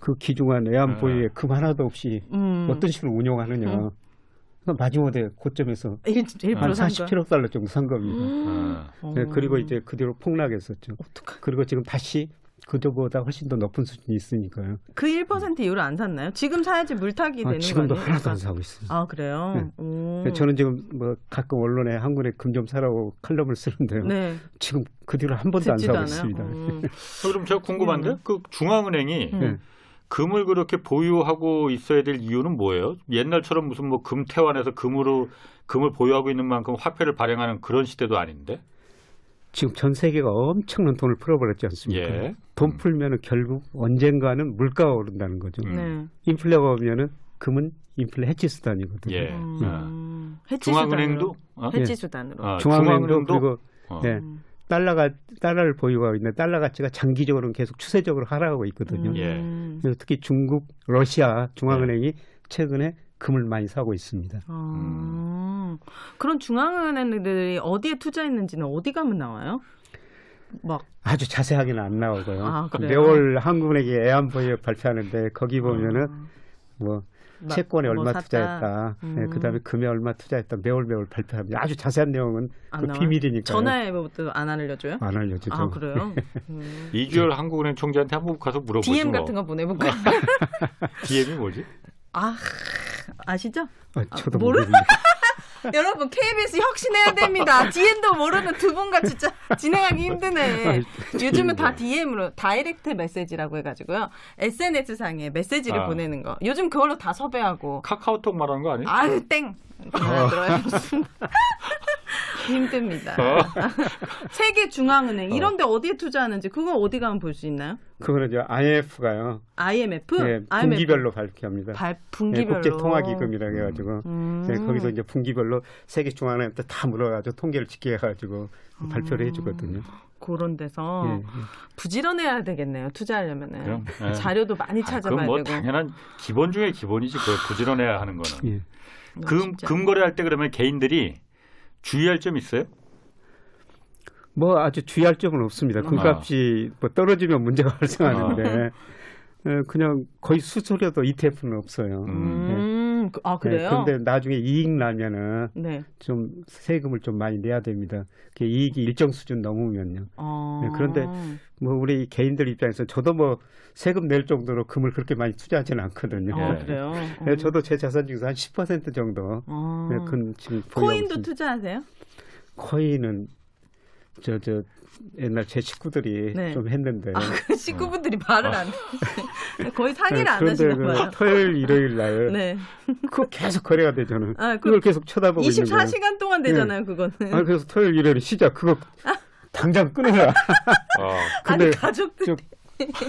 그 기중한 애완 아. 보유에 금 하나도 없이 음. 어떤 식으로 운용하느냐. 음. 마지못해 고점에서 일, 일부러 한산 거야? 47억 달러 정도 산 겁니다. 아. 어. 네, 그리고 이제 그 뒤로 폭락했었죠. 어떡하... 그리고 지금 다시 그저보다 훨씬 더 높은 수준이 있으니까요. 그 1% 이후로 안 샀나요? 지금 사야지 물타기 아, 되는 지금도 거 아니에요? 하나도 안 사고 있어요. 아, 그래요? 네. 오. 저는 지금 뭐 가끔 언론에 한국에 금 좀 사라고 칼럼을 쓰는데요. 네. 지금 그 뒤로 한 번도 안 듣지도 사고 않아요. 있습니다. 음. 그럼 제가 궁금한데 그 중앙은행이 음. 네. 금을 그렇게 보유하고 있어야 될 이유는 뭐예요? 옛날처럼 무슨 뭐 금태환에서 금으로 금을 보유하고 있는 만큼 화폐를 발행하는 그런 시대도 아닌데. 지금 전 세계가 엄청난 돈을 풀어버렸지 않습니까? 예. 돈 음. 풀면은 결국 언젠가는 물가가 오른다는 거죠. 음. 네. 인플레가 오면은 금은 인플레 해치 수단이거든요. 예. 음. 중앙은행도 어? 해지 수단으로. 어, 중앙은행도 중앙은행도 그리고 어. 예, 음. 달러가 달러를 보유하고 있는 달러 가치가 장기적으로는 계속 추세적으로 하락하고 있거든요. 예. 음. 그래서 특히 중국, 러시아 중앙은행이 최근에 금을 많이 사고 있습니다. 아, 그런 중앙은행들이 어디에 투자했는지는 어디 가면 나와요? 막 아주 자세하게는 안 나오고요. 아? 매월 한국은행이 애완보유 발표하는데 거기 보면은 뭐막 채권에 뭐 얼마 샀다. 투자했다, 음. 예, 그다음에 금에 얼마 투자했다 매월 매월 발표합니다. 아주 자세한 내용은 안 그? 비밀이니까 전화해부터 안 알려줘요? 안 알려주죠. 아 그래요? <laughs> 음. 이주열 한국은행 총재한테 한번 가서 물어보지 DM 뭐. 같은 거 보내볼까? <laughs> DM이 뭐지? 아 아시죠? 아, 저도 모르- 모르겠는데. <laughs> 여러분 KBS 혁신해야 됩니다. DM도 모르는 두 분과 진짜 진행하기 힘드네. 요즘은 다 DM으로 다이렉트 메시지라고 해가지고요. SNS 상에 메시지를 아. 보내는 거. 요즘 그걸로 다 섭외하고. 카카오톡 말하는 거 아니에요? 아유 땡. 들어야겠습니다. 힘듭니다. 어. <laughs> 세계 중앙은행 이런데 어 디에 투자하는지 그거 어디 가면 볼 수 있나요? 그거는 저 IMF가요. IMF, 예, IMF 분기별로 발표합니다. 발 예, 분기별로 국제 통화 기금이라고 해가지고 음. 예, 거기서 이제 분기별로 세계 중앙은행한테 다 물어 가지고 통계를 집계 해 가지고 발표를 해 주거든요. 그런 데서 예, 예. 부지런해야 되겠네요. 투자하려면은 그럼, 예. 자료도 많이 아, 찾아봐야 그건 뭐 되고. 당연한 기본 중에 기본이지. 그 부지런해야 하는 거는. 예. 뭐금 진짜. 금거래할 때 그러면 개인들이 주의할 점 있어요? 뭐 아주 주의할 점은 없습니다. 금값이 뭐 떨어지면 문제가 발생하는데 예, 그냥 거의 수수료도 ETF는 없어요. 음, 그- 아 예, 그래요? 그런데 나중에 이익 나면은 네. 좀 세금을 좀 많이 내야 됩니다. 그 이익이 일정 수준 넘으면요. 어... 네, 그런데 뭐 우리 개인들 입장에서 저도 뭐 세금 낼 정도로 금을 그렇게 많이 투자하지는 않거든요. 어, 예. 그래요. <laughs> 네, 어. 저도 제 자산 중에서 한 10% 정도 어. 네, 금 지금 코인도. 투자하세요? 코인은 저 저 옛날 제 식구들이 네. 좀 했는데 아, 그 식구분들이 말을 안 해. 거의 상의를 네, 안 그런데 하시나 그 봐요. 토요일 일요일 날 네. 그거 계속 거래가 되잖아요. 아, 그 그걸 계속 쳐다보고 있는 거예요. 24시간 동안 되잖아요, 그거는. 아, 그래서 토요일 일요일 시작 그거 당장 끊어라. 어. 근데 아니 가족들. 저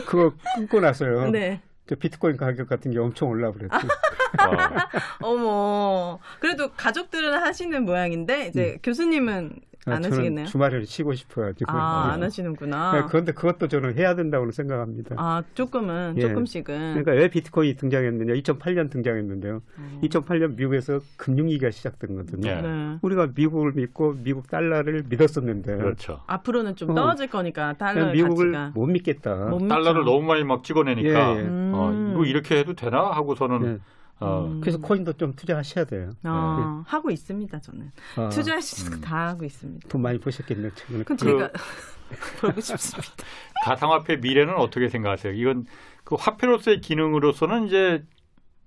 그거 끊고 나서요. 네. 저 비트코인 가격 같은 게 엄청 올라 그랬어요. 어. <laughs> 어머. 그래도 가족들은 하시는 모양인데 이제 교수님은 아, 안 저는 하시겠네요. 주말에 쉬고 싶어가지고. 아, 안 네. 하시는구나. 네, 그런데 그것도 저는 해야 된다고 생각합니다. 아, 조금은 예. 조금씩은. 그러니까 왜 비트코인이 등장했느냐? 2008년 등장했는데요. 음. 2008년 미국에서 금융위기가 시작된 거거든요. 예. 네. 우리가 미국을 믿고 미국 달러를 믿었었는데 그렇죠. 앞으로는 좀 어. 떨어질 거니까 달러 미국을 가치가 못 믿겠다. 못 달러를. 너무 많이 막 찍어내니까 예, 예. 음. 어, 이거 이렇게 해도 되나 하고서는 네. 어, 음. 그래서 코인도 좀 투자하셔야 돼요. 어, 하고 있습니다, 저는. 아, 투자할 수 있는 음. 거다 하고 있습니다. 돈 많이 버셨겠네요. 최근에. 그럼 제가 <laughs> 벌고 싶습니다. <laughs> 가상화폐 미래는 어떻게 생각하세요? 이건 그 화폐로서의 기능으로서는 이제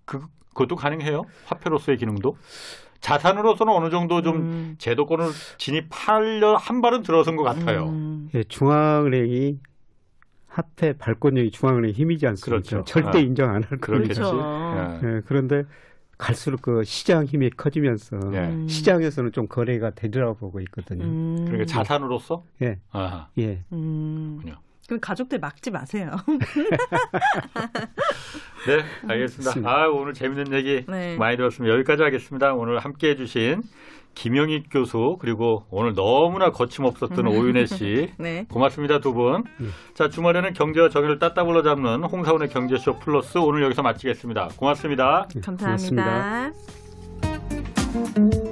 그 그것도 가능해요? 화폐로서의 기능도 자산으로서는 어느 정도 좀 음. 제도권을 진입하려 한 발은 들어선 것 같아요. 음. 예, 중앙은행이 화폐 발권력이 중앙은행 힘이지 않습니까? 그렇죠. 절대 아. 인정 안할 그렇겠지. 그렇죠. 예. 예, 그런데 갈수록 그 시장 힘이 커지면서 예. 음. 시장에서는 좀 거래가 되리라고 보고 있거든요. 음. 그러니까 자산으로서 예, 아하. 예. 음. 그렇군요. 그럼 가족들 막지 마세요. <laughs> 네, 알겠습니다. 아, 오늘 재밌는 얘기 네. 많이 들었습니다. 여기까지 하겠습니다. 오늘 함께 해주신 김영익 교수 그리고 오늘 너무나 거침없었던 오윤혜 씨 <laughs> 네. 고맙습니다 두 분. 자 주말에는 경제와 정의를 따따블로 잡는 홍사원의 경제쇼 플러스 오늘 여기서 마치겠습니다. 고맙습니다. 감사합니다. 고맙습니다.